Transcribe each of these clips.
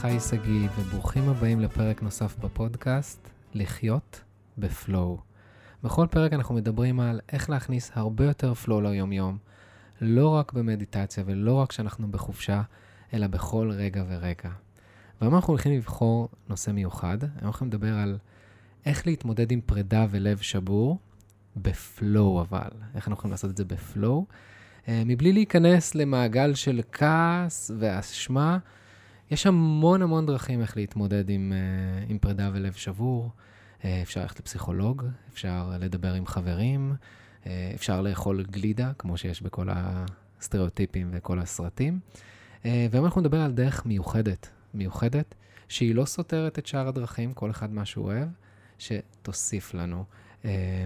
חי שגיא, וברוכים הבאים לפרק נוסף בפודקאסט, לחיות בפלואו. בכל פרק אנחנו מדברים על איך להכניס הרבה יותר פלואו ליום-יום, לא רק במדיטציה ולא רק כשאנחנו בחופשה, אלא בכל רגע ורגע. והיום אנחנו הולכים לבחור נושא מיוחד, היום אנחנו נדבר על איך להתמודד עם פרידה ולב שבור, בפלואו אבל. איך אנחנו יכולים לעשות את זה בפלואו, אה, מבלי להיכנס למעגל של כעס ואשמה. יש המון המון דרכים איך להתמודד עם, אה, עם פרידה ולב שבור. אה, אפשר ללכת לפסיכולוג, אפשר לדבר עם חברים, אפשר לאכול גלידה, כמו שיש בכל הסטריאוטיפים וכל הסרטים. והיום אנחנו נדבר על דרך מיוחדת, מיוחדת, שהיא לא סותרת את שאר הדרכים, כל אחד מה שהוא אוהב, שתוסיף לנו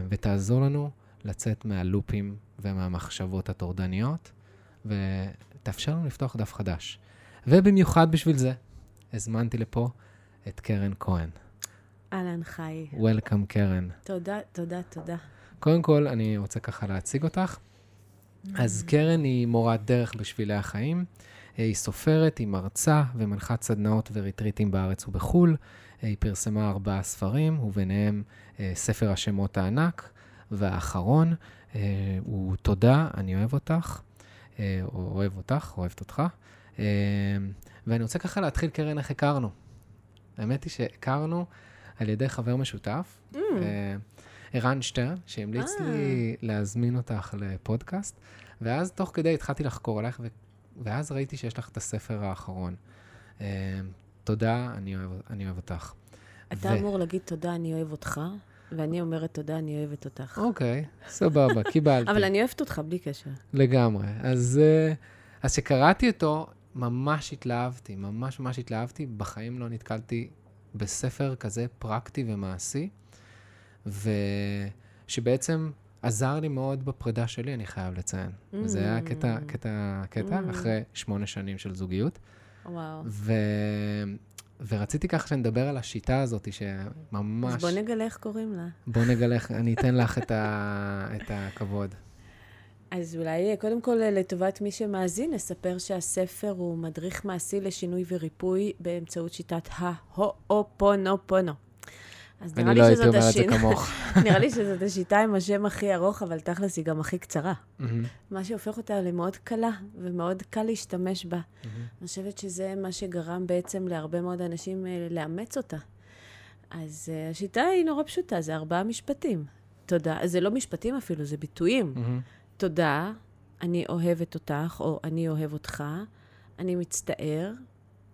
ותעזור לנו לצאת מהלופים ומהמחשבות הטורדניות, ותאפשר לנו לפתוח דף חדש. ובמיוחד בשביל זה, הזמנתי לפה את קרן כהן. אהלן, חי. Welcome, קרן. תודה, תודה, תודה. קודם כל, אני רוצה ככה להציג אותך. אז קרן היא מורת דרך בשבילי החיים. היא סופרת, היא מרצה ומנחת סדנאות וריטריטים בארץ ובחו"ל. היא פרסמה ארבעה ספרים, וביניהם אה, ספר השמות הענק, והאחרון אה, הוא תודה, אני אוהב אותך, אה, או אוהב אותך, אוהבת אותך. אה, ואני רוצה ככה להתחיל, קרן, איך הכרנו. האמת היא שהכרנו על ידי חבר משותף, mm. אה, ערן שטרן, שהמליץ ah. לי להזמין אותך לפודקאסט, ואז תוך כדי התחלתי לחקור עליך, ו... ואז ראיתי שיש לך את הספר האחרון. אה, תודה, אני אוהב, אני אוהב אותך. אתה ו... אמור להגיד תודה, אני אוהב אותך, ואני אומרת תודה, אני אוהבת אותך. אוקיי, סבבה, קיבלתי. אבל אני אוהבת אותך בלי קשר. לגמרי. אז, אה, אז כשקראתי אותו, ממש התלהבתי, ממש ממש התלהבתי. בחיים לא נתקלתי בספר כזה פרקטי ומעשי, ושבעצם עזר לי מאוד בפרידה שלי, אני חייב לציין. Mm. וזה היה קטע, קטע, קטע, mm. אחרי שמונה שנים של זוגיות. וואו. ו... ורציתי ככה שנדבר על השיטה הזאת, שממש... אז בוא נגלה איך קוראים לה. בוא נגלה איך, אני אתן לך את, ה... את הכבוד. אז אולי קודם כל לטובת מי שמאזין, נספר שהספר הוא מדריך מעשי לשינוי וריפוי באמצעות שיטת ההואופונופונו. אז אני לא הייתי אומר את זה כמוך. נראה לי שזאת השיטה עם השם הכי ארוך, אבל תכלס היא גם הכי קצרה. מה שהופך אותה למאוד קלה, ומאוד קל להשתמש בה. אני חושבת שזה מה שגרם בעצם להרבה מאוד אנשים אה, לאמץ אותה. אז uh, השיטה היא נורא פשוטה, זה ארבעה משפטים. תודה. זה לא משפטים אפילו, זה ביטויים. תודה, אני אוהבת אותך, או אני אוהב אותך, אני מצטער,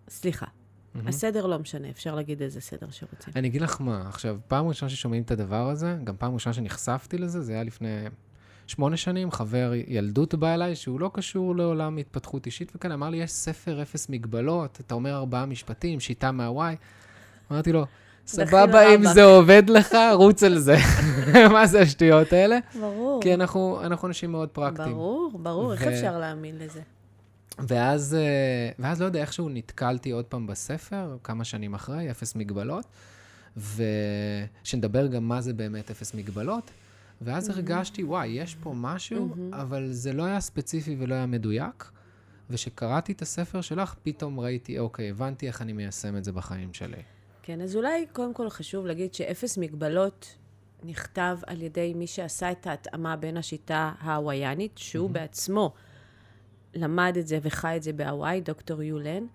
סליחה. Mm-hmm. הסדר לא משנה, אפשר להגיד איזה סדר שרוצים. אני אגיד לך מה, עכשיו, פעם ראשונה ששומעים את הדבר הזה, גם פעם ראשונה שנחשפתי לזה, זה היה לפני שמונה שנים, חבר ילדות בא אליי, שהוא לא קשור לעולם התפתחות אישית, וכאן אמר לי, יש ספר אפס מגבלות, אתה אומר ארבעה משפטים, שיטה מהוואי. אמרתי לו, סבבה, אם זה עובד לך, רוץ על זה. מה זה השטויות האלה? ברור. כי אנחנו, אנחנו אנשים מאוד פרקטיים. ברור, ברור, ו... איך אפשר להאמין לזה? ואז, אה, ואז לא יודע, איכשהו נתקלתי עוד פעם בספר, כמה שנים אחרי, אפס מגבלות, ושנדבר גם מה זה באמת אפס מגבלות. ואז mm-hmm. הרגשתי, וואי, יש פה משהו, mm-hmm. אבל זה לא היה ספציפי ולא היה מדויק. וכשקראתי את הספר שלך, פתאום ראיתי, אוקיי, הבנתי איך אני מיישם את זה בחיים שלי. כן, אז אולי קודם כל חשוב להגיד שאפס מגבלות נכתב על ידי מי שעשה את ההתאמה בין השיטה ההוויאנית, שהוא mm-hmm. בעצמו למד את זה וחי את זה בהוואי, דוקטור יולן,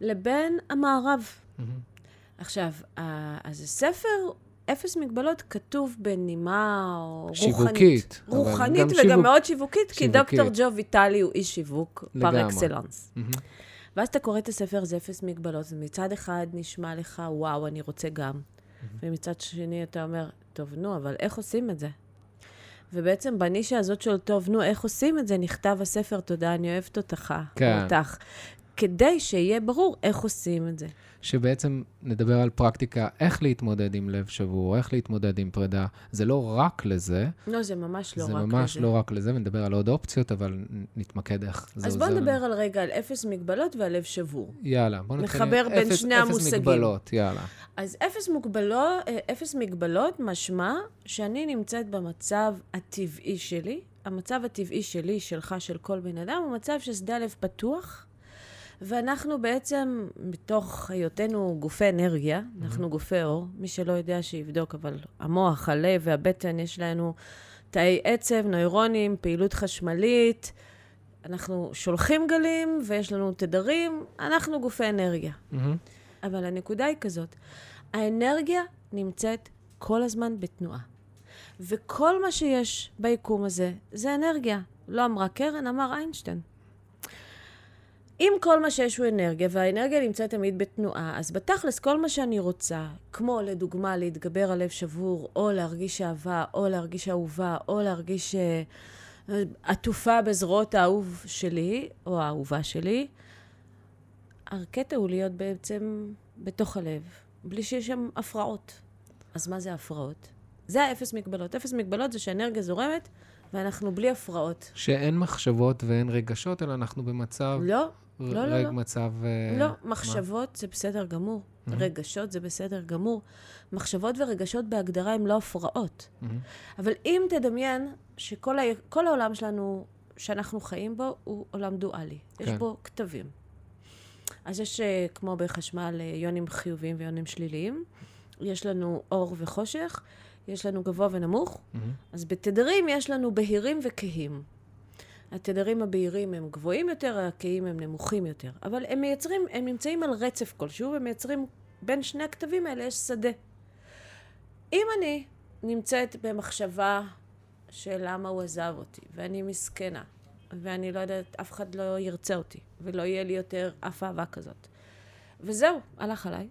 לבין המערב. Mm-hmm. עכשיו, אז הספר, אפס מגבלות, כתוב בנימה שיווקית, רוחנית. רוחנית וגם שיווק... מאוד שיווקית, שיווקית, כי דוקטור ג'ו ויטלי הוא איש שיווק פר אקסלנס. Mm-hmm. ואז אתה קורא את הספר, זה אפס מגבלות, מצד אחד נשמע לך, וואו, אני רוצה גם. Mm-hmm. ומצד שני אתה אומר, טוב, נו, אבל איך עושים את זה? ובעצם בנישה הזאת של טוב, נו, איך עושים את זה, נכתב הספר, תודה, אני אוהבת אותך, כן. אותך. כדי שיהיה ברור איך עושים את זה. שבעצם נדבר על פרקטיקה, איך להתמודד עם לב שבור, איך להתמודד עם פרידה. זה לא רק לזה. לא, זה ממש לא זה רק לזה. זה ממש לא רק לזה, ונדבר על עוד אופציות, אבל נתמקד איך זה עוזר. אז בוא נדבר על רגע על אפס מגבלות ועל לב שבור. יאללה, בוא נתחיל נחבר בין שני אפס המושגים. אפס מגבלות, יאללה. אז אפס, מוגבלות, אה, אפס מגבלות משמע שאני נמצאת במצב הטבעי שלי. המצב הטבעי שלי, שלך, של כל בן אדם, הוא מצב ששדה הלב פתוח. ואנחנו בעצם, מתוך היותנו גופי אנרגיה, mm-hmm. אנחנו גופי אור, מי שלא יודע שיבדוק, אבל המוח, הלב והבטן, יש לנו תאי עצב, נוירונים, פעילות חשמלית, אנחנו שולחים גלים ויש לנו תדרים, אנחנו גופי אנרגיה. Mm-hmm. אבל הנקודה היא כזאת, האנרגיה נמצאת כל הזמן בתנועה. וכל מה שיש ביקום הזה זה אנרגיה. לא אמרה קרן, אמר איינשטיין. אם כל מה שיש הוא אנרגיה, והאנרגיה נמצאת תמיד בתנועה, אז בתכלס כל מה שאני רוצה, כמו לדוגמה להתגבר על לב שבור, או להרגיש אהבה, או להרגיש אהובה, או להרגיש uh, עטופה בזרועות האהוב שלי, או האהובה שלי, הקטע הוא להיות בעצם בתוך הלב, בלי שיש שם הפרעות. אז מה זה הפרעות? זה האפס מגבלות. אפס מגבלות זה שאנרגיה זורמת, ואנחנו בלי הפרעות. שאין מחשבות ואין רגשות, אלא אנחנו במצב... לא, לא, לא, לא. מצב... לא, מחשבות מה? זה בסדר גמור. Mm-hmm. רגשות זה בסדר גמור. מחשבות ורגשות בהגדרה הם לא הפרעות. Mm-hmm. אבל אם תדמיין שכל ה... העולם שלנו, שאנחנו חיים בו, הוא עולם דואלי. כן. יש בו כתבים. אז יש, אה, כמו בחשמל, אה, יונים חיוביים ויונים שליליים. יש לנו אור וחושך, יש לנו גבוה ונמוך. Mm-hmm. אז בתדרים יש לנו בהירים וכהים. התדרים הבהירים הם גבוהים יותר, הכהים הם נמוכים יותר. אבל הם מייצרים, הם נמצאים על רצף כלשהו, והם מייצרים, בין שני הכתבים האלה יש שדה. אם אני נמצאת במחשבה של למה הוא עזב אותי, ואני מסכנה, ואני לא יודעת, אף אחד לא ירצה אותי, ולא יהיה לי יותר אף אהבה כזאת. וזהו, הלך עליי.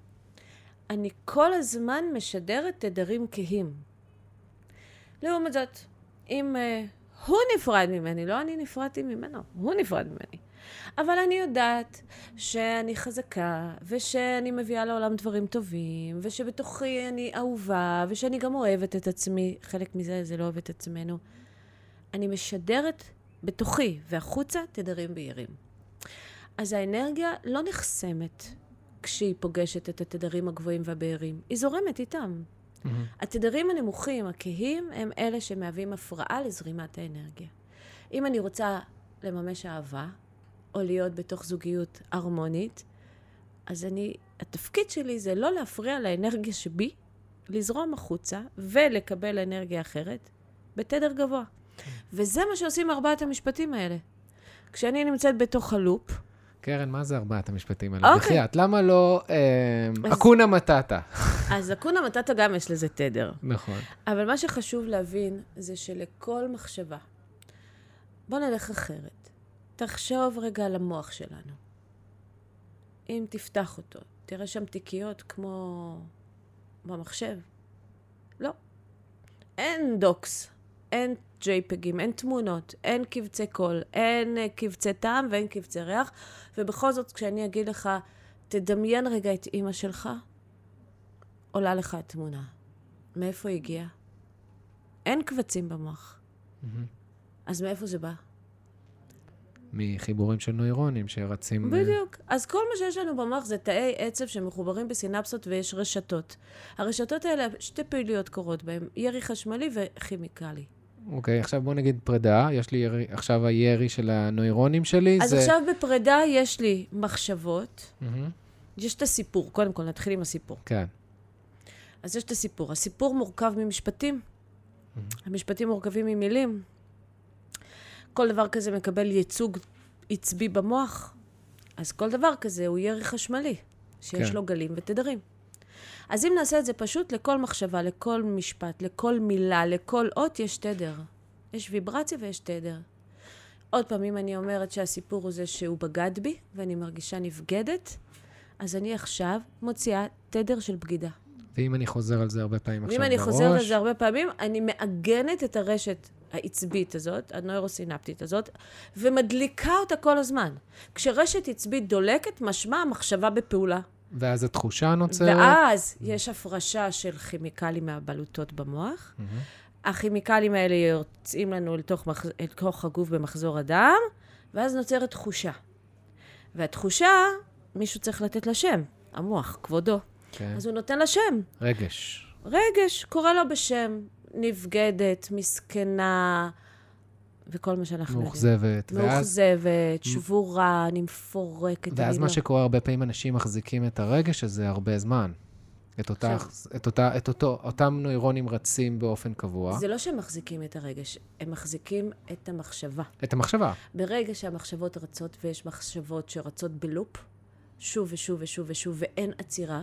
אני כל הזמן משדרת תדרים כהים. לעומת זאת, אם uh, הוא נפרד ממני, לא אני נפרדתי ממנו, הוא נפרד ממני. אבל אני יודעת שאני חזקה, ושאני מביאה לעולם דברים טובים, ושבתוכי אני אהובה, ושאני גם אוהבת את עצמי. חלק מזה זה לא אוהב את עצמנו. אני משדרת בתוכי והחוצה תדרים בהירים. אז האנרגיה לא נחסמת כשהיא פוגשת את התדרים הגבוהים והבהירים, היא זורמת איתם. Mm-hmm. התדרים הנמוכים, הכהים, הם אלה שמהווים הפרעה לזרימת האנרגיה. אם אני רוצה לממש אהבה, או להיות בתוך זוגיות הרמונית, אז אני, התפקיד שלי זה לא להפריע לאנרגיה שבי, לזרום החוצה ולקבל אנרגיה אחרת בתדר גבוה. Mm-hmm. וזה מה שעושים ארבעת המשפטים האלה. כשאני נמצאת בתוך הלופ, קרן, מה זה ארבעת המשפטים האלה? אוקיי. בחייאת, למה לא אה, אקונה מטאטה? אז אקונה מטאטה גם יש לזה תדר. נכון. אבל מה שחשוב להבין זה שלכל מחשבה, בוא נלך אחרת. תחשוב רגע על המוח שלנו. אם תפתח אותו, תראה שם תיקיות כמו במחשב. לא. אין דוקס, אין JPEGים, אין תמונות, אין קבצי קול, אין uh, קבצי טעם ואין קבצי ריח, ובכל זאת, כשאני אגיד לך, תדמיין רגע את אימא שלך, עולה לך התמונה. מאיפה היא הגיעה? אין קבצים במוח. Mm-hmm. אז מאיפה זה בא? מחיבורים של נוירונים שרצים... אה, בדיוק. אז כל מה שיש לנו במוח זה תאי עצב שמחוברים בסינפסות ויש רשתות. הרשתות האלה, שתי פעילויות קורות בהן, ירי חשמלי וכימיקלי. אוקיי, עכשיו בוא נגיד פרידה, יש לי ירי, עכשיו הירי של הנוירונים שלי. אז זה... עכשיו בפרידה יש לי מחשבות, mm-hmm. יש את הסיפור, קודם כל נתחיל עם הסיפור. כן. אז יש את הסיפור. הסיפור מורכב ממשפטים. Mm-hmm. המשפטים מורכבים ממילים. כל דבר כזה מקבל ייצוג עצבי במוח, אז כל דבר כזה הוא ירי חשמלי, שיש כן. לו גלים ותדרים. אז אם נעשה את זה פשוט, לכל מחשבה, לכל משפט, לכל מילה, לכל אות יש תדר. יש ויברציה ויש תדר. עוד פעם, אם אני אומרת שהסיפור הוא זה שהוא בגד בי, ואני מרגישה נבגדת, אז אני עכשיו מוציאה תדר של בגידה. ואם אני חוזר על זה הרבה פעמים עכשיו בראש... ואם אני חוזר על זה הרבה פעמים, אני מעגנת את הרשת העצבית הזאת, הנוירוסינפטית הזאת, ומדליקה אותה כל הזמן. כשרשת עצבית דולקת, משמע המחשבה בפעולה. ואז התחושה נוצרת. ואז יש הפרשה של כימיקלים מהבלוטות במוח. Mm-hmm. הכימיקלים האלה יוצאים לנו לתוך, מח... לתוך הגוף במחזור הדם, ואז נוצרת תחושה. והתחושה, מישהו צריך לתת לה שם, המוח, כבודו. כן. אז הוא נותן לה שם. רגש. רגש, קורא לו בשם. נבגדת, מסכנה, וכל מה שאנחנו מאוכזבת. יודעים. מאוכזבת, שבורה, אני מפורקת. ואז מה לא... שקורה, הרבה פעמים אנשים מחזיקים את הרגש הזה הרבה זמן. את, אותה, את, אותה, את אותו, אותם נוירונים רצים באופן קבוע. זה לא שהם מחזיקים את הרגש, הם מחזיקים את המחשבה. את המחשבה. ברגע שהמחשבות רצות, ויש מחשבות שרצות בלופ, שוב ושוב ושוב ושוב, ואין עצירה,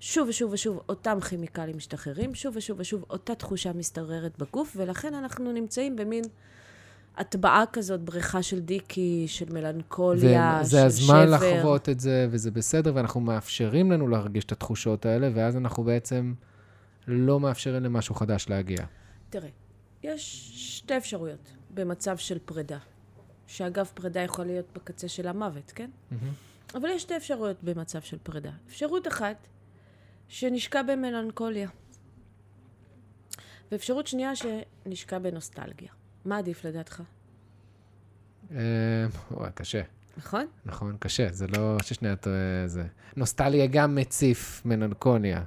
שוב ושוב ושוב אותם כימיקלים משתחררים, שוב ושוב ושוב אותה תחושה משתררת בגוף, ולכן אנחנו נמצאים במין הטבעה כזאת, בריכה של דיקי, של מלנכוליה, של שבר. זה הזמן לחוות את זה, וזה בסדר, ואנחנו מאפשרים לנו להרגיש את התחושות האלה, ואז אנחנו בעצם לא מאפשרים למשהו חדש להגיע. תראה, יש שתי אפשרויות במצב של פרידה, שאגב, פרידה יכול להיות בקצה של המוות, כן? Mm-hmm. אבל יש שתי אפשרויות במצב של פרידה. אפשרות אחת, שנשקע במלנכוליה. ואפשרות שנייה, שנשקע בנוסטלגיה. מה עדיף לדעתך? אה, וואי, קשה. נכון? נכון, קשה, זה לא ששנייה זה. נוסטלגיה גם מציף מלנכוניה.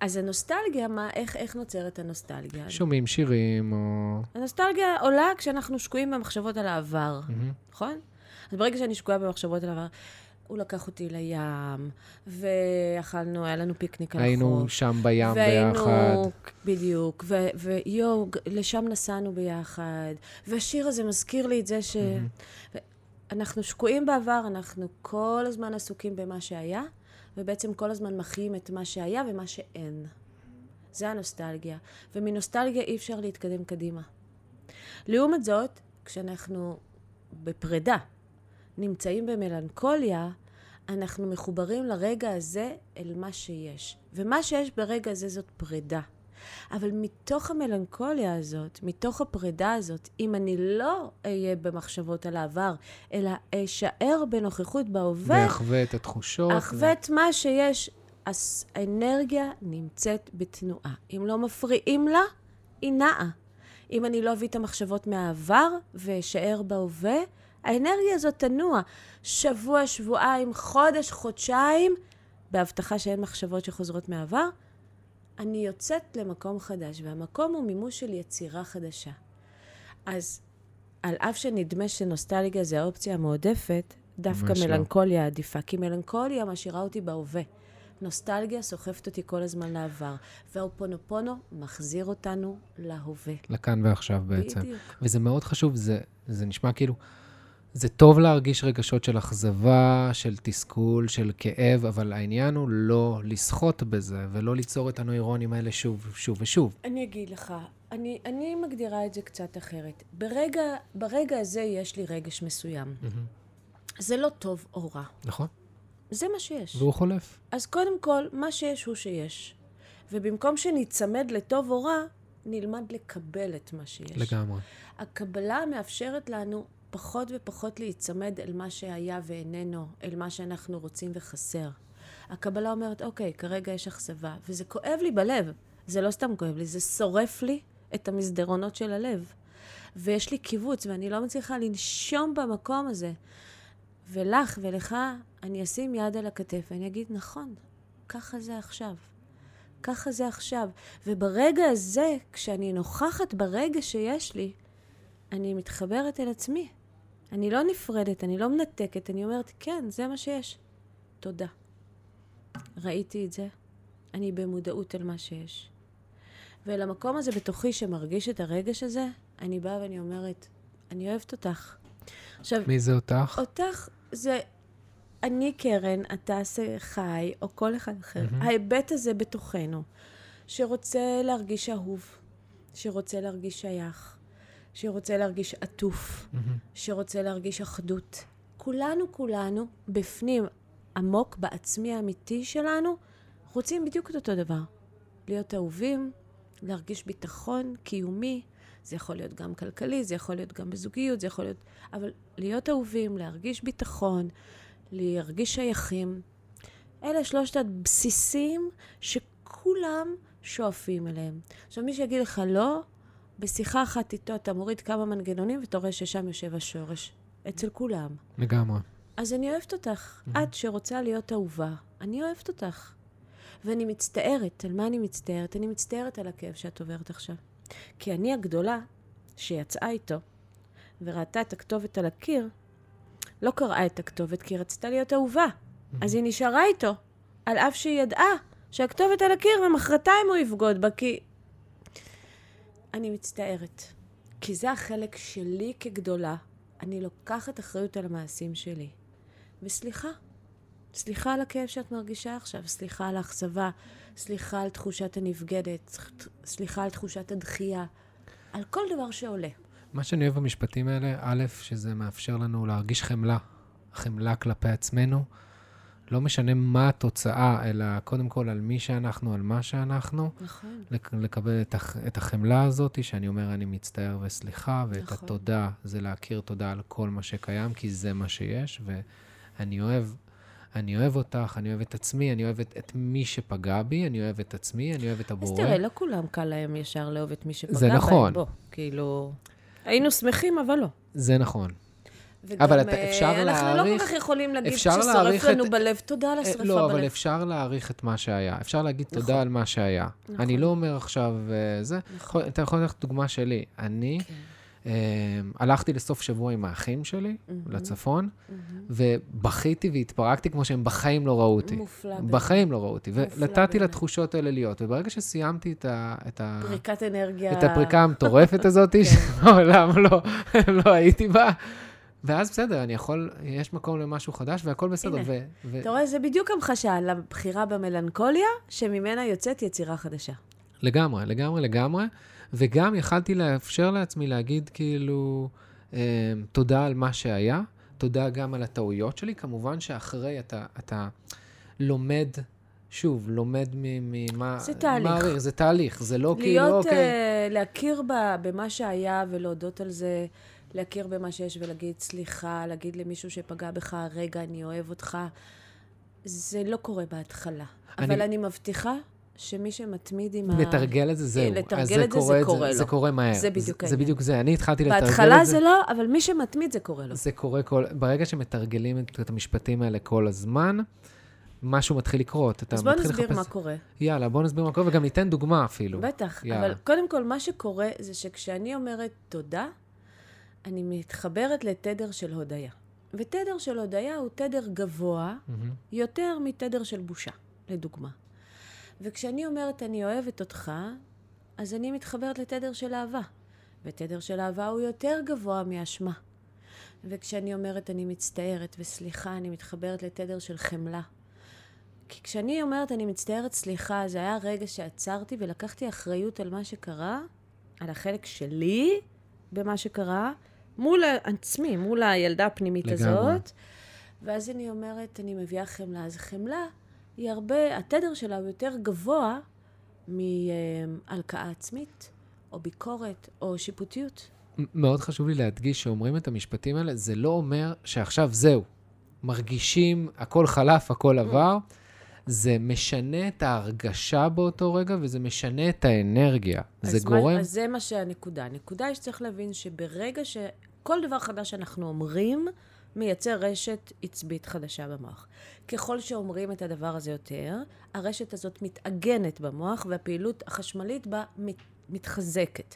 אז הנוסטלגיה, מה, איך, איך נוצרת הנוסטלגיה? שומעים שירים או... הנוסטלגיה עולה כשאנחנו שקועים במחשבות על העבר, mm-hmm. נכון? אז ברגע שאני שקועה במחשבות על העבר, הוא לקח אותי לים, ואכלנו, היה לנו פיקניק על החוף. היינו שם בים והיינו, ביחד. והיינו, בדיוק, ויואו, לשם נסענו ביחד. והשיר הזה מזכיר לי את זה ש... Mm-hmm. אנחנו שקועים בעבר, אנחנו כל הזמן עסוקים במה שהיה, ובעצם כל הזמן מחיים את מה שהיה ומה שאין. זה הנוסטלגיה. ומנוסטלגיה אי אפשר להתקדם קדימה. לעומת זאת, כשאנחנו בפרידה, נמצאים במלנכוליה, אנחנו מחוברים לרגע הזה אל מה שיש. ומה שיש ברגע הזה זאת פרידה. אבל מתוך המלנכוליה הזאת, מתוך הפרידה הזאת, אם אני לא אהיה במחשבות על העבר, אלא אשאר בנוכחות בהווה... ואחווה את התחושות. אחווה את מה שיש. אז האנרגיה נמצאת בתנועה. אם לא מפריעים לה, היא נעה. אם אני לא אביא את המחשבות מהעבר ואשאר בהווה, האנרגיה הזאת תנוע שבוע, שבועיים, חודש, חודשיים, בהבטחה שאין מחשבות שחוזרות מהעבר. אני יוצאת למקום חדש, והמקום הוא מימוש של יצירה חדשה. אז על אף שנדמה שנוסטלגיה זה האופציה המועדפת, דווקא לא. מלנכוליה לא. עדיפה, כי מלנכוליה משאירה אותי בהווה. נוסטלגיה סוחפת אותי כל הזמן לעבר, והאופונופונו מחזיר אותנו להווה. לכאן ועכשיו בעצם. בדיוק. וזה מאוד חשוב, זה, זה נשמע כאילו... זה טוב להרגיש רגשות של אכזבה, של תסכול, של כאב, אבל העניין הוא לא לסחוט בזה ולא ליצור את הנוירונים האלה שוב, שוב ושוב. אני אגיד לך, אני, אני מגדירה את זה קצת אחרת. ברגע, ברגע הזה יש לי רגש מסוים. Mm-hmm. זה לא טוב או רע. נכון. זה מה שיש. והוא חולף. אז קודם כל, מה שיש הוא שיש. ובמקום שניצמד לטוב או רע, נלמד לקבל את מה שיש. לגמרי. הקבלה מאפשרת לנו פחות ופחות להיצמד אל מה שהיה ואיננו, אל מה שאנחנו רוצים וחסר. הקבלה אומרת, אוקיי, כרגע יש אכזבה, וזה כואב לי בלב. זה לא סתם כואב לי, זה שורף לי את המסדרונות של הלב. ויש לי קיבוץ, ואני לא מצליחה לנשום במקום הזה. ולך ולך, אני אשים יד על הכתף ואני אגיד, נכון, ככה זה עכשיו. ככה זה עכשיו. וברגע הזה, כשאני נוכחת ברגע שיש לי, אני מתחברת אל עצמי. אני לא נפרדת, אני לא מנתקת, אני אומרת, כן, זה מה שיש. תודה. ראיתי את זה, אני במודעות על מה שיש. ולמקום הזה בתוכי שמרגיש את הרגש הזה, אני באה ואני אומרת, אני אוהבת אותך. עכשיו... מי זה אותך? אותך זה אני קרן, אתה חי, או כל אחד אחר. Mm-hmm. ההיבט הזה בתוכנו, שרוצה להרגיש אהוב, שרוצה להרגיש שייך, שרוצה להרגיש עטוף, mm-hmm. שרוצה להרגיש אחדות. כולנו, כולנו, בפנים, עמוק, בעצמי האמיתי שלנו, רוצים בדיוק את אותו דבר. להיות אהובים, להרגיש ביטחון קיומי, זה יכול להיות גם כלכלי, זה יכול להיות גם בזוגיות, זה יכול להיות... אבל להיות אהובים, להרגיש ביטחון, להרגיש שייכים, אלה שלושת הבסיסים שכולם שואפים אליהם. עכשיו, מי שיגיד לך לא, בשיחה אחת איתו אתה מוריד כמה מנגנונים ואתה רואה ששם יושב השורש. אצל כולם. לגמרי. אז אני אוהבת אותך. Mm-hmm. את שרוצה להיות אהובה, אני אוהבת אותך. ואני מצטערת. על מה אני מצטערת? אני מצטערת על הכאב שאת עוברת עכשיו. כי אני הגדולה שיצאה איתו, וראתה את הכתובת על הקיר, לא קראה את הכתובת כי היא רצתה להיות אהובה. אז היא נשארה איתו, על אף שהיא ידעה שהכתובת על הקיר ומחרתיים הוא יבגוד בה, כי... אני מצטערת. כי זה החלק שלי כגדולה. אני לוקחת אחריות על המעשים שלי. וסליחה. סליחה על הכאב שאת מרגישה עכשיו, סליחה על האכזבה, סליחה על תחושת הנבגדת, סליחה על תחושת הדחייה, על כל דבר שעולה. מה שאני אוהב במשפטים האלה, א', שזה מאפשר לנו להרגיש חמלה, חמלה כלפי עצמנו. לא משנה מה התוצאה, אלא קודם כל על מי שאנחנו, על מה שאנחנו. נכון. לקבל את, הח, את החמלה הזאת, שאני אומר, אני מצטער וסליחה, ואת נכון. התודה, זה להכיר תודה על כל מה שקיים, כי זה מה שיש, ואני אוהב, אני אוהב אותך, אני אוהב את עצמי, אני אוהב את, את מי שפגע בי, אני אוהב את עצמי, אני אוהב את הבורא. אז תראה, לא כולם קל להם ישר לאהוב את מי שפגע זה בהם. נכון. בוא, כאילו... היינו שמחים, אבל לא. זה נכון. וגם, אבל אתה- אה, אפשר אנחנו לא להעריך- כל כך יכולים להגיד ששורף לנו את- בלב, תודה על אה, השרפה לא, אבל בלב. אפשר להעריך את מה שהיה. אפשר להגיד נכון. תודה על מה שהיה. נכון. אני לא אומר עכשיו אה, זה. נכון. אתה יכול לקחת דוגמה שלי. אני כן. אה, הלכתי לסוף שבוע עם האחים שלי לצפון, ובכיתי והתפרקתי כמו שהם בחיים לא ראו אותי. מופלא. באמת. בחיים לא ראו אותי. ונתתי. לתחושות האלה להיות. וברגע שסיימתי את ה... את ה... פריקת אנרגיה. את הפריקה המטורפת הזאת, כן. שמעולם לא, לא הייתי בה. ואז בסדר, אני יכול, יש מקום למשהו חדש והכל בסדר. הנה. ו, ו, אתה רואה, זה בדיוק המחשה לבחירה במלנכוליה, שממנה יוצאת יצירה חדשה. לגמרי, לגמרי, לגמרי. וגם יכלתי לאפשר לעצמי להגיד כאילו, אה, תודה על מה שהיה, תודה גם על הטעויות שלי. כמובן שאחרי אתה, אתה לומד, שוב, לומד ממה... זה תהליך. מעריך, זה תהליך, זה לא כאילו, להיות, אוקיי. אה, להכיר במה שהיה ולהודות על זה, להכיר במה שיש ולהגיד סליחה, להגיד למישהו שפגע בך, רגע, אני אוהב אותך. זה לא קורה בהתחלה. אני- אבל אני מבטיחה שמי שמתמיד עם ה... לתרגל את זה, זהו. לתרגל את זה, זה קורה, קורה לו. זה קורה מהר. זה בדיוק זה העניין. בדיוק זה. אני התחלתי לתרגל את זה. בהתחלה זה לא, אבל מי שמתמיד זה קורה לו. זה קורה כל... ברגע שמתרגלים את, המשפטים האלה כל הזמן, משהו מתחיל לקרות. אז בוא נסביר לחפש... מה קורה. יאללה, בוא נסביר מה קורה, וגם ניתן דוגמה אפילו. בטח, יאללה. אבל קודם כל, מה שקורה זה שכשאני אומרת תודה, אני מתחברת לתדר של הודיה. ותדר של הודיה הוא תדר גבוה מהמם. יותר מתדר של בושה, לדוגמה. וכשאני אומרת אני אוהבת אותך, אז אני מתחברת לתדר של אהבה. ותדר של אהבה הוא יותר גבוה מאשמה. וכשאני אומרת אני מצטערת וסליחה, אני מתחברת לתדר של חמלה. כי כשאני אומרת אני מצטערת סליחה, זה היה רגע שעצרתי ולקחתי אחריות על מה שקרה, על החלק שלי במה שקרה, מול עצמי, מול הילדה הפנימית לגמרי. הזאת. ואז אני אומרת, אני מביאה חמלה. אז חמלה היא הרבה, התדר שלה הוא יותר גבוה מהלקאה עצמית, או ביקורת, או שיפוטיות. מאוד חשוב לי להדגיש שאומרים את המשפטים האלה, זה לא אומר שעכשיו זהו. מרגישים, הכל חלף, הכל עבר. זה משנה את ההרגשה באותו רגע, וזה משנה את האנרגיה. זה מה- גורם... אז זה מה שהנקודה. הנקודה היא שצריך להבין שברגע שכל דבר חדש שאנחנו אומרים, מייצר רשת עצבית חדשה במוח. ככל שאומרים את הדבר הזה יותר, הרשת הזאת מתעגנת במוח, והפעילות החשמלית בה מת, מתחזקת.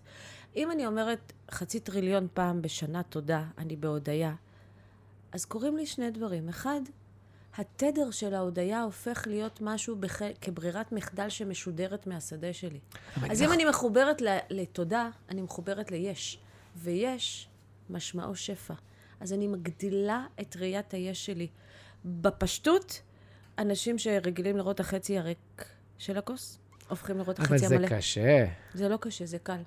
אם אני אומרת חצי טריליון פעם בשנה תודה, אני בהודיה, אז קורים לי שני דברים. אחד, התדר של ההודיה הופך להיות משהו בח... כברירת מחדל שמשודרת מהשדה שלי. אבל אז זה אם אני מחוברת לתודה, אני מחוברת ליש. ויש, משמעו שפע. אז אני מגדילה את ראיית היש שלי. בפשטות, אנשים שרגילים לראות החצי הריק של הכוס, הופכים לראות אבל החצי זה המלא. קשה. זה לא קשה, זה קל.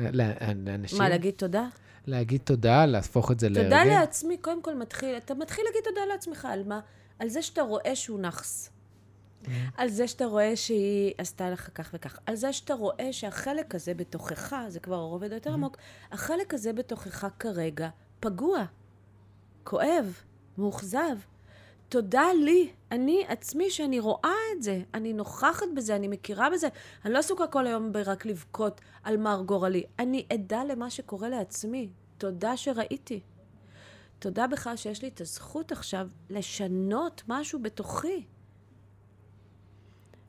לאנשים... מה, להגיד תודה? להגיד תודה, להפוך את זה להרגל. תודה לעצמי, קודם כל מתחיל, אתה מתחיל להגיד תודה לעצמך, על מה? על זה שאתה רואה שהוא נאחס. על זה שאתה רואה שהיא עשתה לך כך וכך. על זה שאתה רואה שהחלק הזה בתוכך, זה כבר הרובד היותר עמוק, החלק הזה בתוכך כרגע פגוע, כואב, מאוכזב. תודה לי, אני עצמי, שאני רואה את זה, אני נוכחת בזה, אני מכירה בזה. אני לא עסוקה כל היום ברק לבכות על מר גורלי. אני עדה למה שקורה לעצמי. תודה שראיתי. תודה בכלל שיש לי את הזכות עכשיו לשנות משהו בתוכי.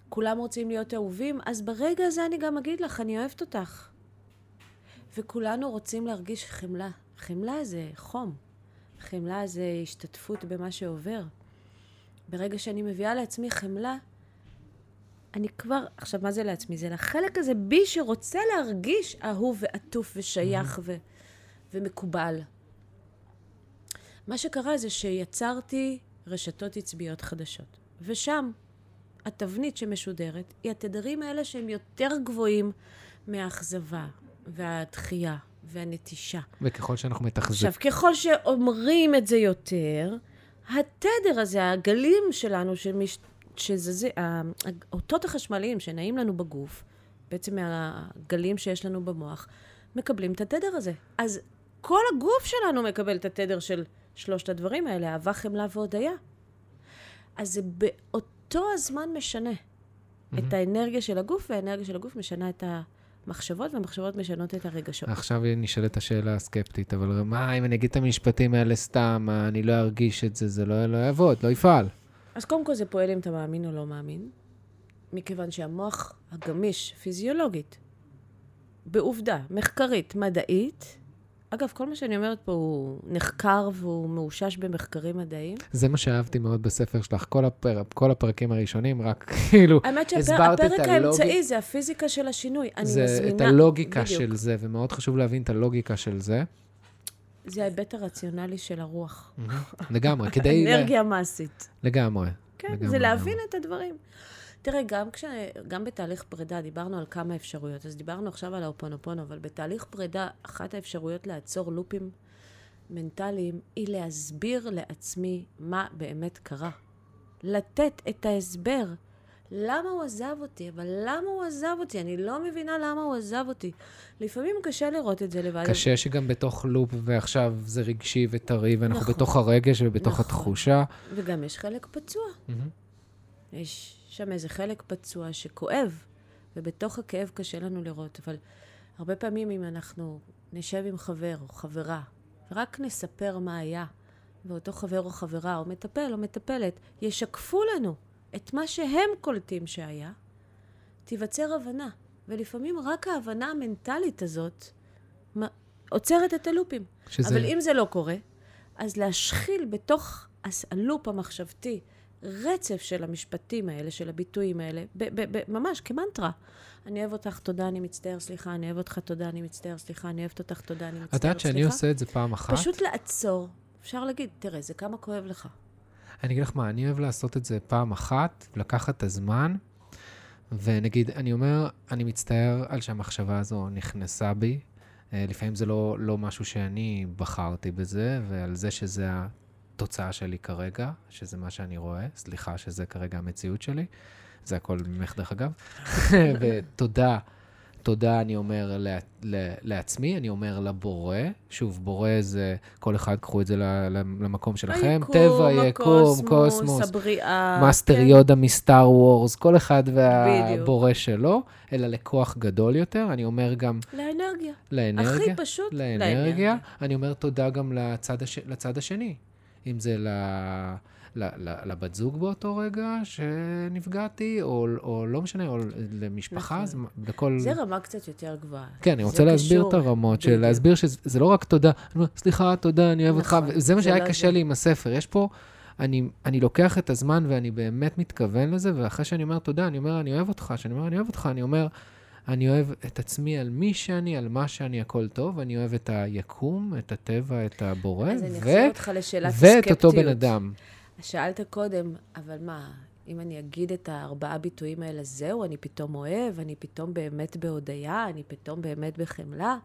כולם רוצים להיות אהובים, אז ברגע הזה אני גם אגיד לך, אני אוהבת אותך. וכולנו רוצים להרגיש חמלה. חמלה זה חום. חמלה זה השתתפות במה שעובר. ברגע שאני מביאה לעצמי חמלה, אני כבר, עכשיו, מה זה לעצמי? זה לחלק הזה בי שרוצה להרגיש אהוב ועטוף ושייך mm-hmm. ו, ומקובל. מה שקרה זה שיצרתי רשתות עצביות חדשות, ושם התבנית שמשודרת היא התדרים האלה שהם יותר גבוהים מהאכזבה והדחייה והנטישה. וככל שאנחנו מתחזקים... עכשיו, ככל שאומרים את זה יותר, התדר הזה, הגלים שלנו, שמש... שזה, האותות החשמליים שנעים לנו בגוף, בעצם מהגלים שיש לנו במוח, מקבלים את התדר הזה. אז כל הגוף שלנו מקבל את התדר של שלושת הדברים האלה, אהבה, חמלה והודיה. אז זה באותו הזמן משנה mm-hmm. את האנרגיה של הגוף, והאנרגיה של הגוף משנה את המחשבות, והמחשבות משנות את הרגשות. עכשיו נשאלת השאלה הסקפטית, אבל מה אם אני אגיד את המשפטים האלה סתם, אני לא ארגיש את זה, זה לא, לא יעבוד, לא יפעל. אז קודם כל זה פועל אם אתה מאמין או לא מאמין, מכיוון שהמוח הגמיש, פיזיולוגית, בעובדה, מחקרית, מדעית, אגב, כל מה שאני אומרת פה הוא נחקר והוא מאושש במחקרים מדעיים. זה מה שאהבתי מאוד בספר שלך, כל, הפר, כל הפרקים הראשונים, רק כאילו האמת שהפרק האמצעי זה הפיזיקה של השינוי. אני זה מזמינה... את הלוגיקה בדיוק. של זה, ומאוד חשוב להבין את הלוגיקה של זה. זה ההיבט הרציונלי של הרוח. לגמרי, כדי... אנרגיה מעשית. לגמרי. כן, לגמרי, זה להבין את הדברים. תראה, גם, כש, גם בתהליך פרידה, דיברנו על כמה אפשרויות. אז דיברנו עכשיו על האופונופונו, אבל בתהליך פרידה, אחת האפשרויות לעצור לופים מנטליים היא להסביר לעצמי מה באמת קרה. לתת את ההסבר. למה הוא עזב אותי? אבל למה הוא עזב אותי? אני לא מבינה למה הוא עזב אותי. לפעמים קשה לראות את זה לבד. קשה שגם בתוך לופ, ועכשיו זה רגשי וטרי, ואנחנו נכון, בתוך הרגש ובתוך נכון. התחושה. וגם יש חלק פצוע. Mm-hmm. יש שם איזה חלק פצוע שכואב, ובתוך הכאב קשה לנו לראות. אבל הרבה פעמים אם אנחנו נשב עם חבר או חברה, ורק נספר מה היה, ואותו חבר או חברה, או מטפל או מטפלת, ישקפו לנו את מה שהם קולטים שהיה, תיווצר הבנה. ולפעמים רק ההבנה המנטלית הזאת עוצרת את הלופים. שזה... אבל אם זה לא קורה, אז להשחיל בתוך הלופ המחשבתי רצף של המשפטים האלה, של הביטויים האלה, ב- ב- ב- ממש כמנטרה. אני אוהב אותך, תודה, אני מצטער, סליחה, אני אוהב אותך, תודה, אני מצטער, סליחה, אני אוהבת אותך, תודה, אני מצטער, סליחה. את יודעת שאני עושה את זה פעם אחת? פשוט לעצור. אפשר להגיד, תראה, זה כמה כואב לך. אני אגיד לך מה, אני אוהב לעשות את זה פעם אחת, לקחת את הזמן, ונגיד, אני אומר, אני מצטער על שהמחשבה הזו נכנסה בי. אה, לפעמים זה לא, לא משהו שאני בחרתי בזה, ועל זה שזה התוצאה שלי כרגע, שזה מה שאני רואה. סליחה שזה כרגע המציאות שלי. זה הכל ממך, דרך אגב. ותודה, תודה אני אומר לעצמי, אני אומר לבורא. שוב, בורא זה, כל אחד קחו את זה למקום שלכם. היקום, טבע, יקום, קוסמוס, הבריאה. מאסטר כן. יודה מ Star Wars, כל אחד והבורא שלו, אלא לכוח גדול יותר. אני אומר גם... לאנרגיה. לאנרגיה. הכי פשוט, לאנרגיה. לאנרגיה. אני אומר תודה גם לצד, הש... לצד השני. אם זה ל... לבת זוג באותו רגע שנפגעתי, או, או לא משנה, או למשפחה, נכון. אז לכל... זה רמה קצת יותר גבוהה. כן, אני רוצה להסביר קשור, את הרמות, של להסביר שזה לא רק תודה, אני אומר, סליחה, תודה, אני אוהב נכון, אותך, וזה מה שהיה לא קשה זה. לי עם הספר. יש פה, אני, אני לוקח את הזמן ואני באמת מתכוון לזה, ואחרי שאני אומר תודה, אני אומר, אני אוהב אותך, כשאני אומר, אני אוהב אותך, אני אומר, אני אוהב את עצמי על מי שאני, על מה שאני, הכל טוב. אני אוהב את היקום, את הטבע, את הבורא, ו... אז אני אחזיר אותך לשאלת הסקפטיות. ואת אותו בן אדם. שאלת קודם, אבל מה, אם אני אגיד את הארבעה ביטויים האלה, זהו, אני פתאום אוהב, אני פתאום באמת בהודיה, אני פתאום באמת בחמלה?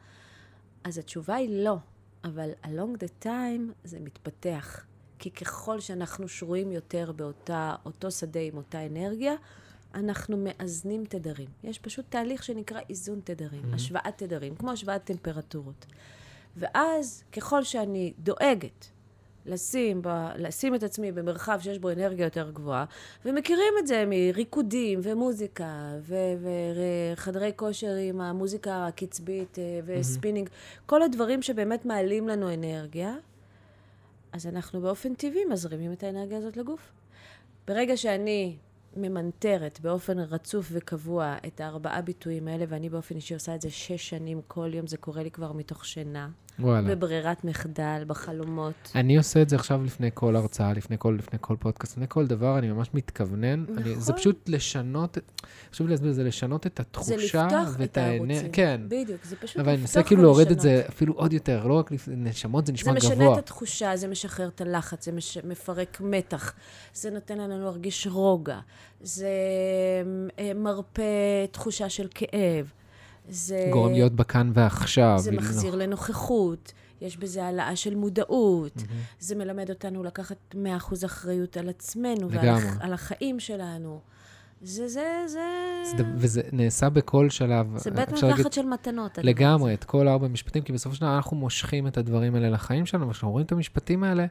אז התשובה היא לא, אבל along the time זה מתפתח. כי ככל שאנחנו שרויים יותר באותו שדה עם אותה אנרגיה, אנחנו מאזנים תדרים. יש פשוט תהליך שנקרא איזון תדרים, mm-hmm. השוואת תדרים, כמו השוואת טמפרטורות. ואז, ככל שאני דואגת לשים, ב, לשים את עצמי במרחב שיש בו אנרגיה יותר גבוהה, ומכירים את זה מריקודים ומוזיקה ו, וחדרי כושר עם המוזיקה הקצבית אה, וספינינג, mm-hmm. כל הדברים שבאמת מעלים לנו אנרגיה, אז אנחנו באופן טבעי מזרימים את האנרגיה הזאת לגוף. ברגע שאני ממנטרת באופן רצוף וקבוע את הארבעה ביטויים האלה, ואני באופן אישי עושה את זה שש שנים, כל יום זה קורה לי כבר מתוך שינה. וואלה. בברירת מחדל, בחלומות. אני עושה את זה עכשיו לפני כל הרצאה, לפני כל, לפני כל פודקאסט, לפני כל דבר, אני ממש מתכוונן. נכון. אני, זה פשוט לשנות, חשוב להסביר, זה לשנות את זה התחושה לפתוח ואת את הערוצים. כן. בדיוק, זה פשוט אבל אני לפתוח מנסה כאילו להוריד את ולשנות. זה אפילו עוד יותר, לא רק לפ- נשמות, זה נשמע זה משנה גבוה. את התחושה, זה משחרר את הלחץ, זה מש... מפרק מתח, זה נותן לנו להרגיש רוגע, זה אה, מרפא תחושה של כאב, זה... גורם להיות בכאן ועכשיו. זה מחזיר לנוכחות, יש בזה העלאה של מודעות, מהמם. זה מלמד אותנו לקחת 100% אחריות על עצמנו ועל לגמרי. הח... על החיים שלנו. זה, זה, זה... זה ד- וזה נעשה בכל שלב. זה בית אפשר להגיד- של מתנות. לגמרי. את כל ארבע משפטים, כי בסופו של דבר אנחנו מושכים את הדברים האלה לחיים שלנו, וכשאנחנו רואים את המשפטים האלה,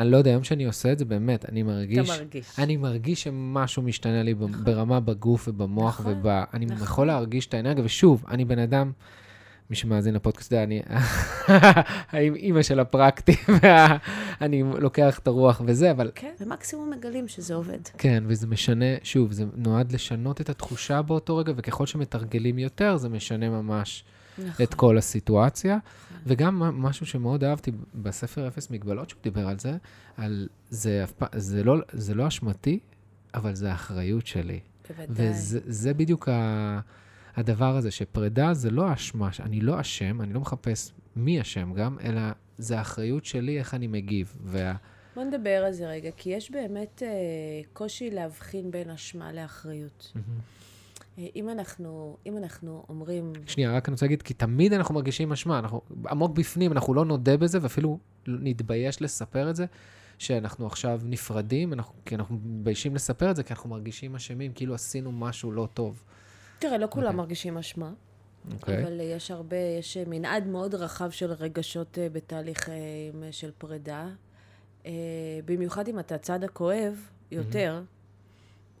אני לא יודע, היום שאני עושה את זה, באמת, אני מרגיש... אתה מרגיש. אני מרגיש שמשהו משתנה לי ב- ברמה בגוף ובמוח, נכון, וב... אני נכון. יכול להרגיש את האנרגיה, ושוב, אני בן אדם, מי שמאזין לפודקאסט אני האם אימא של הפרקטי, ואני לוקח את הרוח וזה, אבל כן, ומקסימום מגלים שזה עובד. כן, וזה משנה, שוב, זה נועד לשנות את התחושה באותו רגע, וככל שמתרגלים יותר, זה משנה ממש נכון. את כל הסיטואציה. וגם משהו שמאוד אהבתי בספר אפס מגבלות, שהוא דיבר על זה, על זה, אף פעם- זה, לא, זה לא אשמתי, אבל זה האחריות שלי. בוודאי. וזה זה בדיוק ה, הדבר הזה, שפרידה זה לא אשמה, אני לא אשם, אני לא מחפש מי אשם גם, אלא זה האחריות שלי, איך אני מגיב. וה... בוא נדבר על זה רגע, כי יש באמת אה, קושי להבחין בין אשמה לאחריות. אה, אם אנחנו, אם אנחנו אומרים, שנייה, רק אני רוצה להגיד, כי תמיד אנחנו מרגישים אשמה, אנחנו עמוק בפנים, אנחנו לא נודה בזה, ואפילו נתבייש לספר את זה, שאנחנו עכשיו נפרדים, אנחנו, כי אנחנו מתביישים לספר את זה, כי אנחנו מרגישים אשמים, כאילו עשינו משהו לא טוב. תראה, לא כולם אוקיי. מרגישים אשמה, אוקיי? אבל אה, יש הרבה, יש אה, מנעד מאוד רחב של רגשות אה, בתהליך אה, של פרידה. אה, במיוחד אם אתה הצד הכואב יותר, אה,